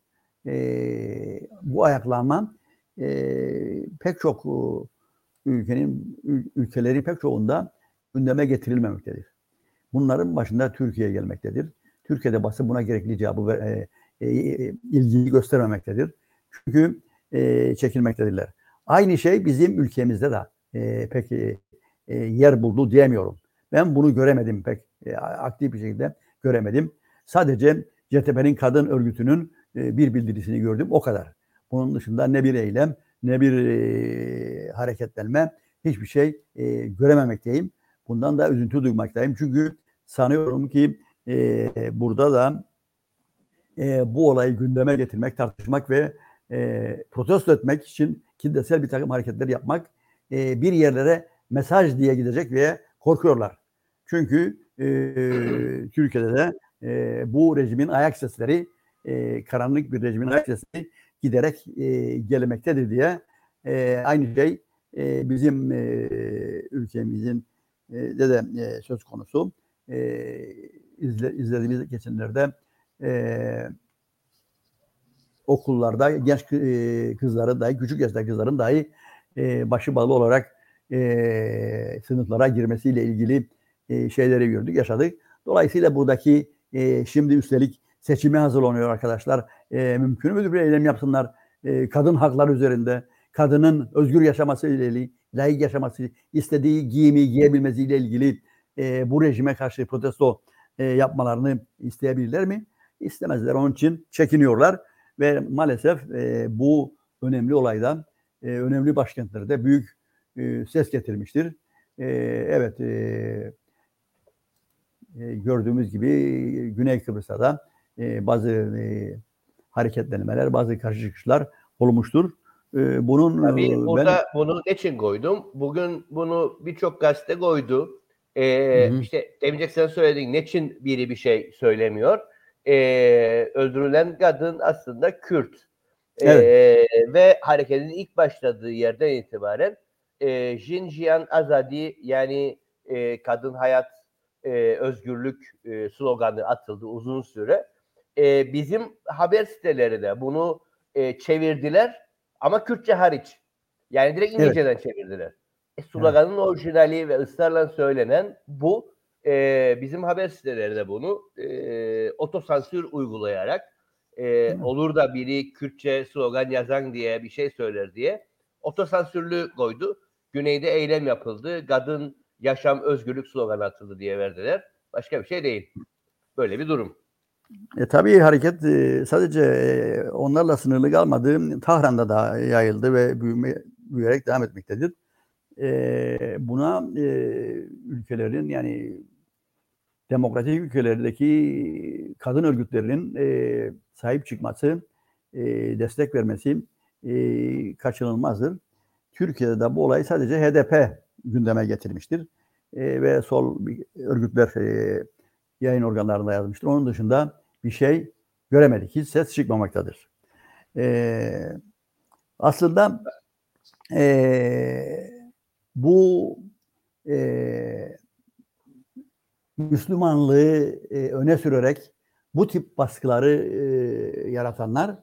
e, bu ayaklanma e, pek çok ülkenin ülkeleri pek çoğunda gündeme getirilmemektedir. Bunların başında Türkiye gelmektedir. Türkiye'de basın buna gerekli cevabı ve e, e, ilgiyi göstermemektedir. Çünkü e, çekilmektedirler. Aynı şey bizim ülkemizde de e, pek e, yer buldu diyemiyorum. Ben bunu göremedim pek e, aktif bir şekilde göremedim. Sadece CTP'nin kadın örgütünün e, bir bildirisini gördüm o kadar. Bunun dışında ne bir eylem ne bir e, hareketlenme hiçbir şey e, görememekteyim. Bundan da üzüntü duymaktayım. Çünkü sanıyorum ki e, burada da e, bu olayı gündeme getirmek, tartışmak ve e, protesto etmek için kitlesel bir takım hareketler yapmak e, bir yerlere mesaj diye gidecek ve korkuyorlar. Çünkü e, Türkiye'de de e, bu rejimin ayak sesleri e, karanlık bir rejimin ayak sesleri giderek e, gelmektedir diye e, aynı şey e, bizim e, ülkemizin e, de de e, söz konusu. E, izle, izlediğimiz geçenlerde e, okullarda genç e, kızların dahi, küçük yaşta kızların dahi e, başı bağlı olarak e, sınıflara girmesiyle ilgili e, şeyleri gördük, yaşadık. Dolayısıyla buradaki e, şimdi üstelik seçime hazırlanıyor arkadaşlar. E, mümkün müdür bir eylem yapsınlar e, kadın hakları üzerinde, kadının özgür yaşaması ile ilgili, layık yaşaması, istediği giyimi giyebilmesiyle ilgili e, bu rejime karşı protesto e, yapmalarını isteyebilirler mi? İstemezler. Onun için çekiniyorlar ve maalesef e, bu önemli olaydan e, önemli başkentlerde büyük e, ses getirmiştir. E, evet e, e, gördüğümüz gibi Güney Kıbrıs'ta da e, bazı e, hareketlenmeler, bazı karşı çıkışlar olmuştur. E, bunun Tabii e, burada ben... bunu için koydum? Bugün bunu birçok gazete koydu. Ee, hı hı. işte demeyecek sen söyledin. Niçin biri bir şey söylemiyor? Ee, öldürülen kadın aslında Kürt. Evet. Ee, ve hareketin ilk başladığı yerden itibaren e, Jinjian Azadi yani e, kadın hayat e, özgürlük e, sloganı atıldı uzun süre. E, bizim haber siteleri de bunu e, çevirdiler ama Kürtçe hariç. Yani direkt İngilizceden evet. çevirdiler. E, sloganın evet. orijinali ve ısrarla söylenen bu. E, bizim haber siteleri de bunu e, otosansür uygulayarak e, olur da biri Kürtçe slogan yazan diye bir şey söyler diye otosansürlü koydu. Güneyde eylem yapıldı. Kadın yaşam özgürlük sloganı atıldı diye verdiler. Başka bir şey değil. Böyle bir durum. E, tabii hareket e, sadece e, onlarla sınırlı kalmadı. Tahran'da da yayıldı ve büyüme, büyüyerek devam etmektedir. E, buna e, ülkelerin yani demokratik ülkelerdeki kadın örgütlerinin e, sahip çıkması e, destek vermesi e, kaçınılmazdır. Türkiye'de de bu olayı sadece HDP gündeme getirmiştir. E, ve sol örgütler e, yayın organlarında yazmıştır. Onun dışında bir şey göremedik. Hiç ses çıkmamaktadır. E, aslında e, bu e, Müslümanlığı e, öne sürerek bu tip baskıları e, yaratanlar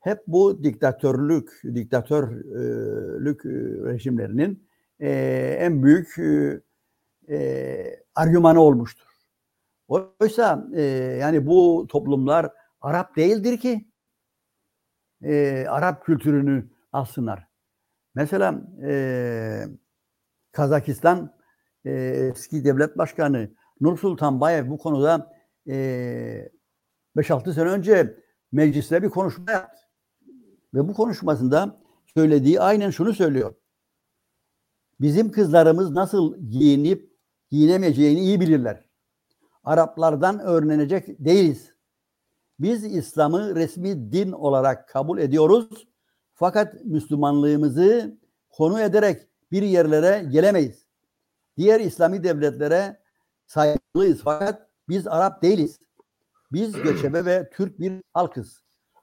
hep bu diktatörlük, diktatörlük rejimlerinin e, en büyük e, e, argümanı olmuştur. Oysa e, yani bu toplumlar Arap değildir ki e, Arap kültürünü alsınlar. Mesela e, Kazakistan e, eski devlet başkanı Nur Sultan Bayev bu konuda e, 5-6 sene önce mecliste bir konuşma yaptı. Ve bu konuşmasında söylediği aynen şunu söylüyor. Bizim kızlarımız nasıl giyinip giyinemeyeceğini iyi bilirler. Araplardan öğrenecek değiliz. Biz İslam'ı resmi din olarak kabul ediyoruz. Fakat Müslümanlığımızı konu ederek bir yerlere gelemeyiz. Diğer İslami devletlere saygılıyız fakat biz Arap değiliz. Biz göçebe ve Türk bir halkız.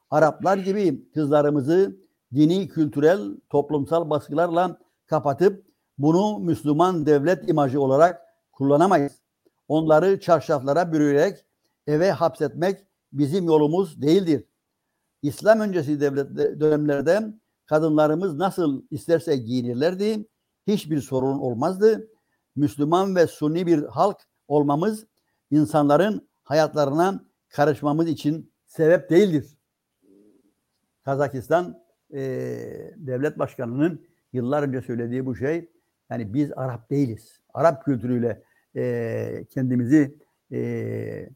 Araplar gibi kızlarımızı dini, kültürel, toplumsal baskılarla kapatıp bunu Müslüman devlet imajı olarak kullanamayız. Onları çarşaflara bürüyerek eve hapsetmek bizim yolumuz değildir. İslam öncesi devlet dönemlerde kadınlarımız nasıl isterse giyinirlerdi. Hiçbir sorun olmazdı. Müslüman ve Sunni bir halk olmamız insanların hayatlarına karışmamız için sebep değildir. Kazakistan e, devlet başkanının yıllar önce söylediği bu şey yani biz Arap değiliz. Arap kültürüyle e, kendimizi e,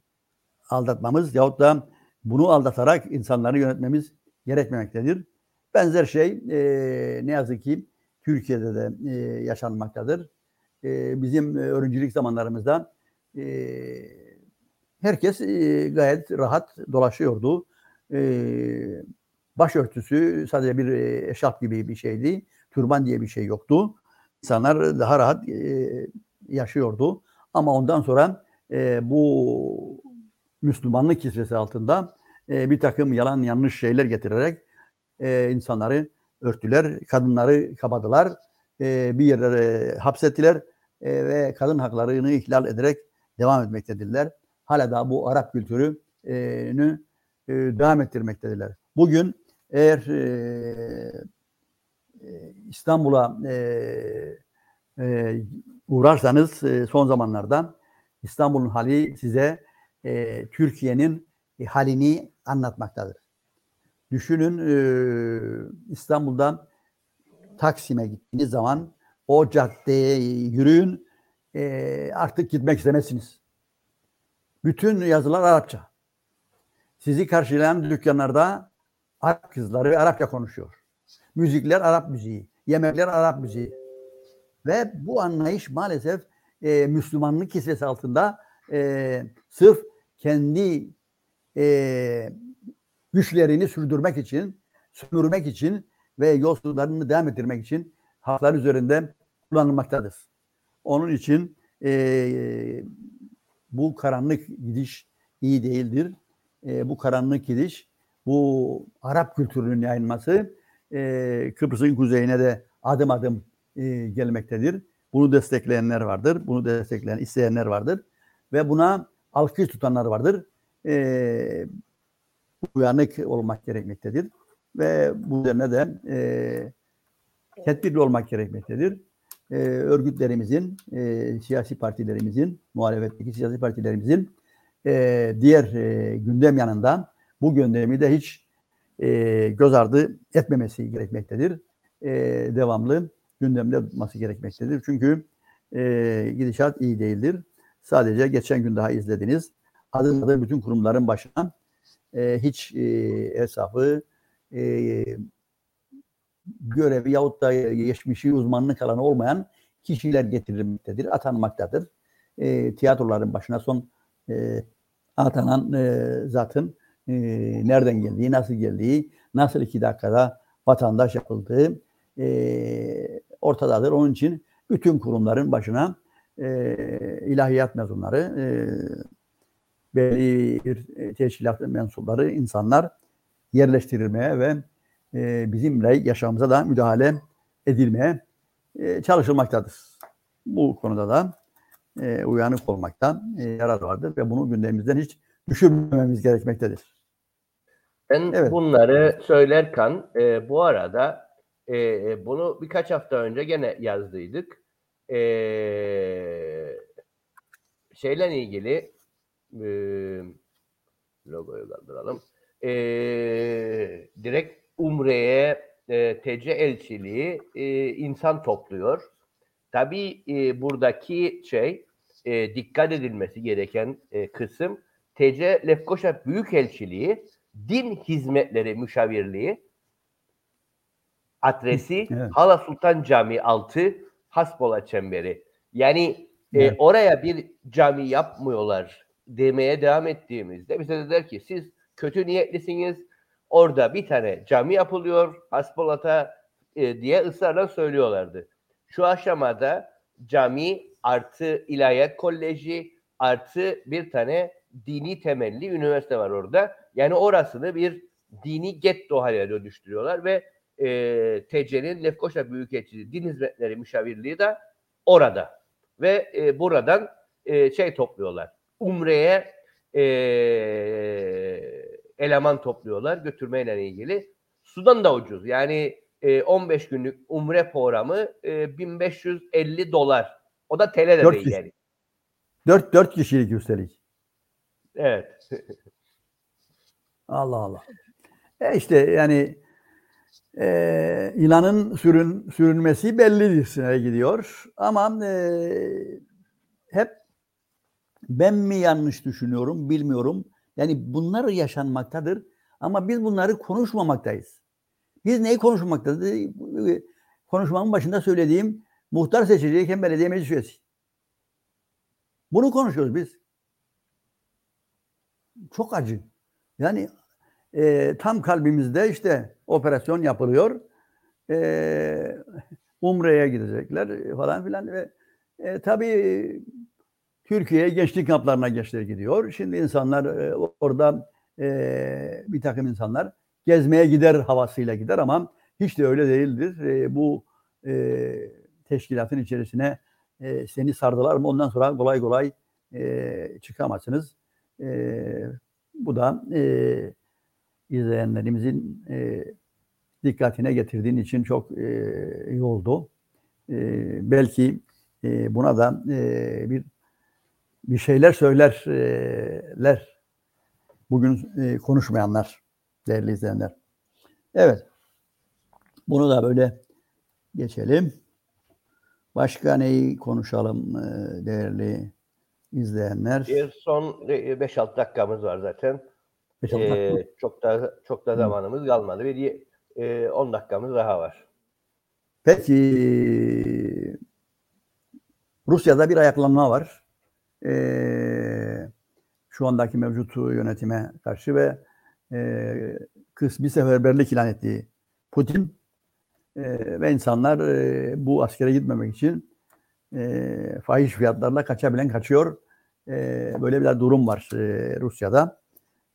aldatmamız yahut da bunu aldatarak insanları yönetmemiz gerekmemektedir. Benzer şey e, ne yazık ki Türkiye'de de e, yaşanmaktadır. E, bizim öğrencilik zamanlarımızda e, herkes e, gayet rahat dolaşıyordu. E, başörtüsü sadece bir eşarp gibi bir şeydi. Türban diye bir şey yoktu. İnsanlar daha rahat e, yaşıyordu. Ama ondan sonra e, bu Müslümanlık kisvesi altında e, bir takım yalan yanlış şeyler getirerek e, insanları örttüler, kadınları kapadılar, e, bir yerlere hapsettiler e, ve kadın haklarını ihlal ederek devam etmektedirler. Hala da bu Arap kültürünü e, devam ettirmektedirler. Bugün eğer e, İstanbul'a e, e, uğrarsanız e, son zamanlarda İstanbul'un hali size e, Türkiye'nin e, halini anlatmaktadır. Düşünün e, İstanbul'dan Taksim'e gittiğiniz zaman o caddeye yürüyün e, artık gitmek istemezsiniz. Bütün yazılar Arapça. Sizi karşılayan dükkanlarda Arap kızları ve Arapça konuşuyor. Müzikler Arap müziği, yemekler Arap müziği. Ve bu anlayış maalesef e, Müslümanlık kisvesi altında e, sırf kendi e, güçlerini sürdürmek için, sömürmek için ve yolsuzlarını devam ettirmek için haklar üzerinde kullanılmaktadır. Onun için e, bu karanlık gidiş iyi değildir. E, bu karanlık gidiş, bu Arap kültürünün yayılması e, Kıbrıs'ın kuzeyine de adım adım e, gelmektedir. Bunu destekleyenler vardır. Bunu destekleyen, isteyenler vardır. Ve buna alkış tutanlar vardır. E, uyanık olmak gerekmektedir. Ve bu üzerine de e, tedbirli olmak gerekmektedir. E, örgütlerimizin, e, siyasi partilerimizin, muhalefetteki siyasi partilerimizin e, diğer e, gündem yanında bu gündemi de hiç e, göz ardı etmemesi gerekmektedir. E, devamlı gündemde tutması gerekmektedir. Çünkü e, gidişat iyi değildir. Sadece geçen gün daha izlediniz. Adım bütün kurumların başına e, hiç e, hesabı e, görevi yahut da geçmişi uzmanlık alanı olmayan kişiler getirilmektedir, atanmaktadır. E, tiyatroların başına son e, atanan e, zatın e, nereden geldiği, nasıl geldiği, nasıl iki dakikada vatandaş yapıldığı e, ortadadır. Onun için bütün kurumların başına e, ilahiyat mezunları, e, belli bir teşkilat mensupları, insanlar yerleştirilmeye ve e, bizimle yaşamımıza da müdahale edilmeye e, çalışılmaktadır. Bu konuda da e, uyanık olmakta e, yarar vardır ve bunu gündemimizden hiç düşürmememiz gerekmektedir. Ben Evet. bunları söylerken e, bu arada e, bunu birkaç hafta önce gene yazdıydık. E, şeyle ilgili e, logoyu kaldıralım. E, direkt Umre'ye e, TC elçiliği e, insan topluyor. Tabii e, buradaki şey e, dikkat edilmesi gereken e, kısım TC Lefkoşa Büyükelçiliği Din Hizmetleri Müşavirliği adresi Evet. Hala Sultan Camii 6 Hasbola Çemberi. Yani e, Evet. oraya bir cami yapmıyorlar demeye devam ettiğimizde bize dediler ki siz kötü niyetlisiniz. Orada bir tane cami yapılıyor Hasbolat'a e, diye ısrarla söylüyorlardı. Şu aşamada cami artı ilahiyat koleji artı bir tane dini temelli üniversite var orada. Yani orasını bir dini getto haline dönüştürüyorlar ve e, TC'nin Lefkoşa Büyükelçiliği Din Hizmetleri Müşavirliği de orada. Ve e, buradan e, şey topluyorlar. Umre'ye e, eleman topluyorlar götürmeyle ilgili. Sudan da ucuz. Yani e, 15 günlük umre programı e, 1550 dolar. O da TL de değil yani. Dört, dört kişilik üstelik. Evet. Allah Allah. E işte yani e, ilanın sürün, sürünmesi bellidir gidiyor. Ama e, hep ben mi yanlış düşünüyorum bilmiyorum. Yani bunlar yaşanmaktadır ama biz bunları konuşmamaktayız. Biz neyi konuşmaktayız? Konuşmamın başında söylediğim muhtar seçilecek belediye meclis üyesi. Bunu konuşuyoruz biz. Çok acı. Yani e, tam kalbimizde işte operasyon yapılıyor. E, Umre'ye gidecekler falan filan ve e, tabii Türkiye gençlik kamplarına gençler gidiyor. Şimdi insanlar e, orada e, bir takım insanlar gezmeye gider havasıyla gider ama hiç de öyle değildir. E, bu e, teşkilatın içerisine e, seni sardılar mı ondan sonra kolay kolay e, çıkamazsınız. E, bu da e, izleyenlerimizin e, dikkatine getirdiğin için çok e, iyi oldu. E, belki e, buna da e, bir bir şeyler söylerler. Bugün e, konuşmayanlar, değerli izleyenler. Evet. Bunu da böyle geçelim. Başka neyi konuşalım e, değerli izleyenler? Bir son e, 5-6 dakikamız var zaten. Ee, çok da çok da zamanımız kalmadı. Bir ye- e, 10 dakikamız daha var. Peki Rusya'da bir ayaklanma var. Ee, şu andaki mevcut yönetime karşı ve e, kısmi seferberlik ilan ettiği Putin e, ve insanlar e, bu askere gitmemek için e, fahiş fiyatlarla kaçabilen kaçıyor. E, böyle bir durum var e, Rusya'da.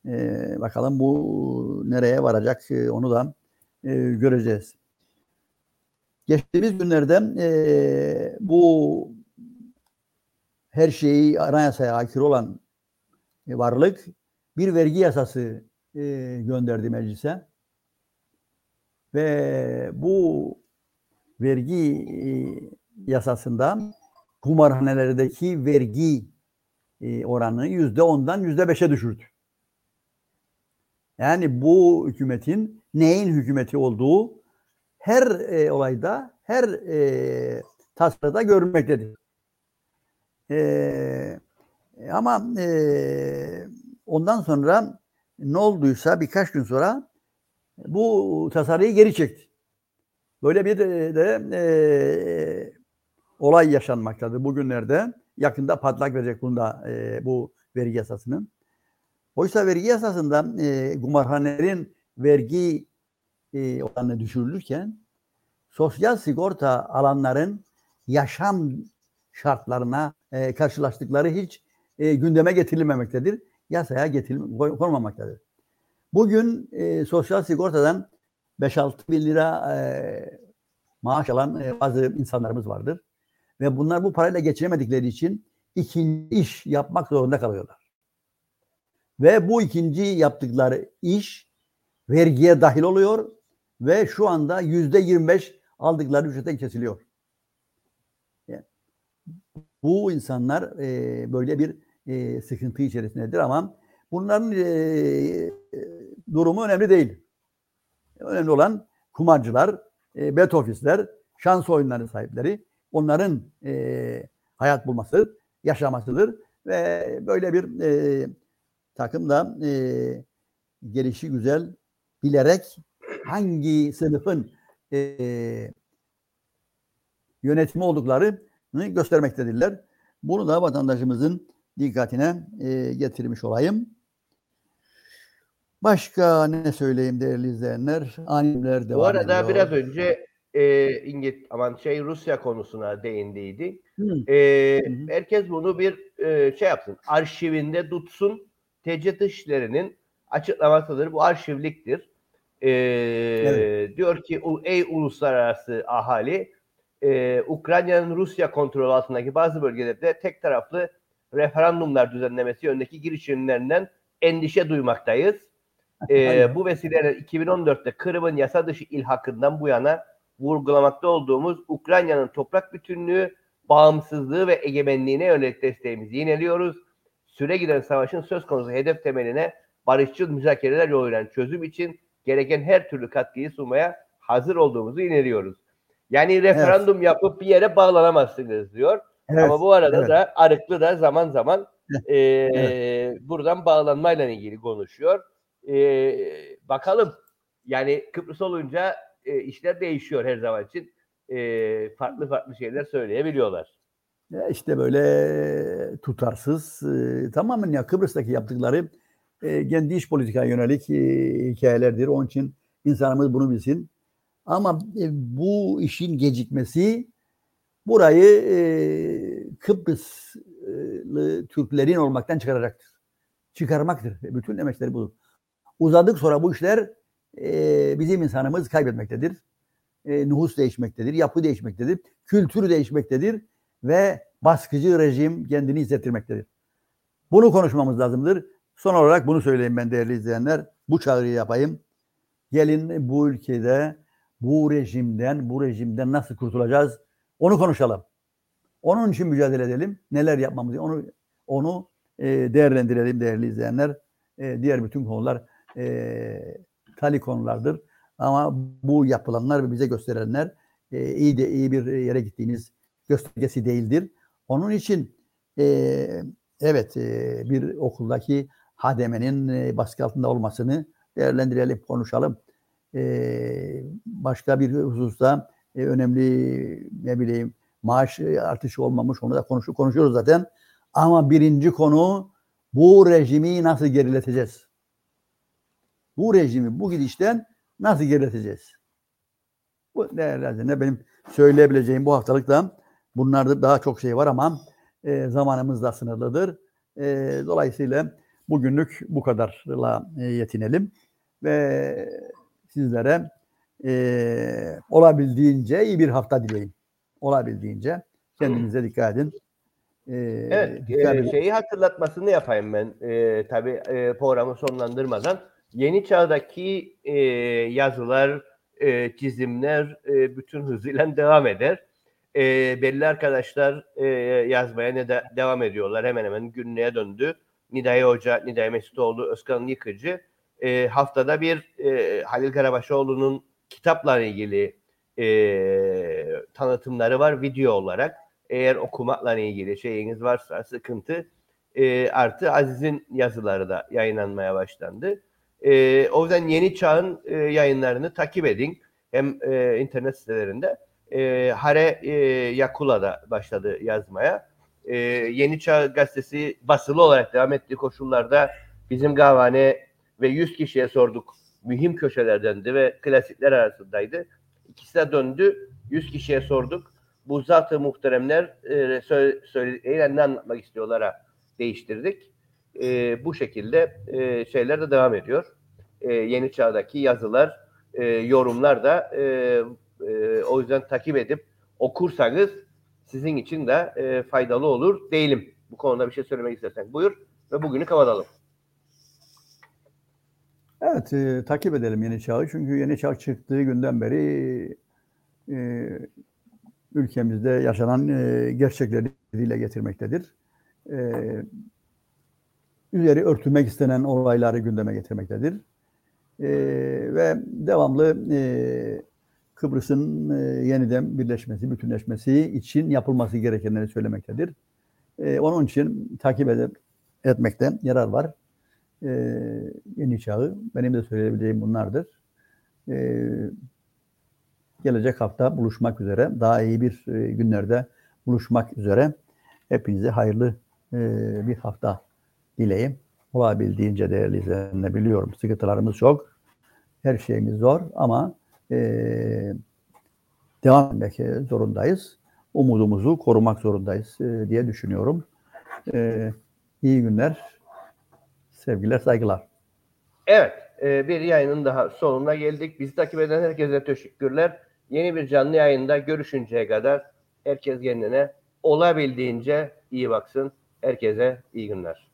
E, bakalım bu nereye varacak e, onu da e, göreceğiz. Geçtiğimiz günlerde e, bu her şeyi anayasaya aykırı olan e, varlık bir vergi yasası e, gönderdi meclise. Ve bu vergi e, yasasında kumarhanelerdeki vergi e, oranını yüzde ondan yüzde beşe düşürdü. Yani bu hükümetin neyin hükümeti olduğu her e, olayda, her e, tasarıda görülmektedir. E, ama e, ondan sonra ne olduysa birkaç gün sonra bu tasarıyı geri çekti. Böyle bir de, de e, olay yaşanmaktadır bugünlerde. Yakında patlak verecek bunda e, bu vergi yasasının. Oysa vergi yasasında e, kumarhanelerin vergi e, oranı düşürülürken sosyal sigorta alanların yaşam şartlarına e, karşılaştıkları hiç e, gündeme getirilmemektedir. Yasaya getirilme, konmamaktadır. Bugün e, sosyal sigortadan 5-6 bin lira e, maaş alan e, bazı insanlarımız vardır. Ve bunlar bu parayla geçiremedikleri için ikinci iş yapmak zorunda kalıyorlar. Ve bu ikinci yaptıkları iş vergiye dahil oluyor ve şu anda yüzde 25 aldıkları ücretten kesiliyor. Bu insanlar e, böyle bir e, sıkıntı içerisindedir ama bunların e, durumu önemli değil. Önemli olan kumarcılar, e, bet ofisler, şans oyunları sahipleri onların e, hayat bulması, yaşamasıdır ve böyle bir e, takım da e, gelişi güzel bilerek hangi sınıfın e, yönetimi olduklarını göstermektedirler. Bunu da vatandaşımızın dikkatine e, getirmiş olayım. Başka ne söyleyeyim değerli izleyenler? Animler devam Bu arada ediyor. biraz önce e, İngiliz aman şey Rusya konusuna değindiydi. Hı. E, Hı hı. herkes bunu bir e, şey yapsın. Arşivinde tutsun. TC Dışişleri'nin açıklamasıdır. Bu arşivliktir. E, Diyor ki "U- ey uluslararası ahali e, Ukrayna'nın Rusya kontrolü altındaki bazı bölgelerde tek taraflı referandumlar düzenlemesi yönündeki girişimlerinden endişe duymaktayız. E, bu vesileyle 2014'te Kırım'ın yasa dışı ilhakından bu yana vurgulamakta olduğumuz Ukrayna'nın toprak bütünlüğü, bağımsızlığı ve egemenliğine yönelik desteğimizi yineliyoruz. Süre giden savaşın söz konusu hedef temeline barışçıl müzakereler yoluyla çözüm için gereken her türlü katkıyı sunmaya hazır olduğumuzu ineriyoruz. Yani referandum yapıp bir yere bağlanamazsınız diyor. Evet, Ama bu arada evet. da Arıklı da zaman zaman e, Evet. buradan bağlanmayla ilgili konuşuyor. E, bakalım yani Kıbrıs olunca e, işler değişiyor her zaman için. E, farklı farklı şeyler söyleyebiliyorlar. İşte böyle tutarsız e, tamamen ya Kıbrıs'taki yaptıkları e, kendi iş politikaya yönelik e, hikayelerdir. Onun için insanımız bunu bilsin. Ama e, bu işin gecikmesi burayı e, Kıbrıslı Türklerin olmaktan çıkaracaktır. Çıkarmaktır. Bütün emekleri budur. Uzadık sonra bu işler e, bizim insanımız kaybetmektedir. E, nüfus değişmektedir, yapı değişmektedir, kültür değişmektedir ve baskıcı rejim kendini hissettirmektedir. Bunu konuşmamız lazımdır. Son olarak bunu söyleyeyim ben değerli izleyenler. Bu çağrıyı yapayım. Gelin bu ülkede bu rejimden, bu rejimden nasıl kurtulacağız? Onu konuşalım. Onun için mücadele edelim. Neler yapmamız onu onu e, değerlendirelim değerli izleyenler. E, diğer bütün konular e, tali konulardır. Ama bu yapılanlar ve bize gösterenler e, iyi de iyi bir yere gittiğiniz göstergesi değildir. Onun için e, evet e, bir okuldaki hademenin e, baskı altında olmasını değerlendirelim, konuşalım. E, başka bir hususta e, önemli ne bileyim maaş e, artışı olmamış onu da konuşu konuşuyoruz zaten. Ama birinci konu bu rejimi nasıl gerileteceğiz? Bu rejimi bu gidişten nasıl gerileteceğiz? Bu değerli izleyenler, benim söyleyebileceğim bu haftalıkta bunlarda daha çok şey var ama e, zamanımız da sınırlıdır. E, dolayısıyla bugünlük bu kadarla e, yetinelim ve sizlere e, olabildiğince iyi bir hafta dileyim. Olabildiğince kendinize dikkat edin. E, Evet, dikkat edin. şeyi hatırlatmasını yapayım ben e, tabii e, programı sonlandırmadan. Yeni çağdaki e, yazılar, e, çizimler e, bütün hızıyla devam eder. E, belli arkadaşlar e, yazmaya ne de, devam ediyorlar. Hemen hemen günlüğe döndü. Nidai Hoca, Nidai Mesutoğlu, Özkan Yıkıcı e, haftada bir e, Halil Karabaşoğlu'nun kitapla ilgili e, tanıtımları var video olarak. Eğer okumakla ilgili şeyiniz varsa sıkıntı e, artı Aziz'in yazıları da yayınlanmaya başlandı. E, o yüzden Yeni Çağ'ın e, yayınlarını takip edin. Hem e, internet sitelerinde. E, Hare e, Yakula da başladı yazmaya. E, Yeni Çağ gazetesi basılı olarak devam ettiği koşullarda Bizim kahvehane ve 100 kişiye sorduk. Mühim köşelerdendi ve klasikler arasındaydı. İkisi de döndü. 100 kişiye sorduk. Bu zat-ı muhteremler e, sö- söyledikleriyle ne anlatmak istiyorlara değiştirdik. E, bu şekilde e, şeyler de devam ediyor. E, yeni çağdaki yazılar, e, yorumlar da e, e, o yüzden takip edip okursanız sizin için de e, faydalı olur değilim. Bu konuda bir şey söylemek istersen buyur ve bugünü kapatalım. Evet, e, takip edelim Yeni Çağ'ı. Çünkü Yeni Çağ çıktığı günden beri e, ülkemizde yaşanan e, gerçekleri dile getirmektedir. E, üzeri örtülmek istenen olayları gündeme getirmektedir. E, ve devamlı e, Kıbrıs'ın e, yeniden birleşmesi, bütünleşmesi için yapılması gerekenleri söylemektedir. E, onun için takip edip, etmekte yarar var e, yeni çağı. Benim de söyleyebileceğim bunlardır. E, gelecek hafta buluşmak üzere, daha iyi bir e, günlerde buluşmak üzere. Hepinize hayırlı e, bir hafta dileyim. Olabildiğince değerli izleyenler biliyorum. Sıkıntılarımız çok. Her şeyimiz zor ama e, devam etmek zorundayız. Umudumuzu korumak zorundayız e, diye düşünüyorum. E, iyi günler. Sevgiler, saygılar. Evet, e, bir yayının daha sonuna geldik. Bizi takip eden herkese teşekkürler. Yeni bir canlı yayında görüşünceye kadar herkes kendine olabildiğince iyi baksın. Herkese iyi günler.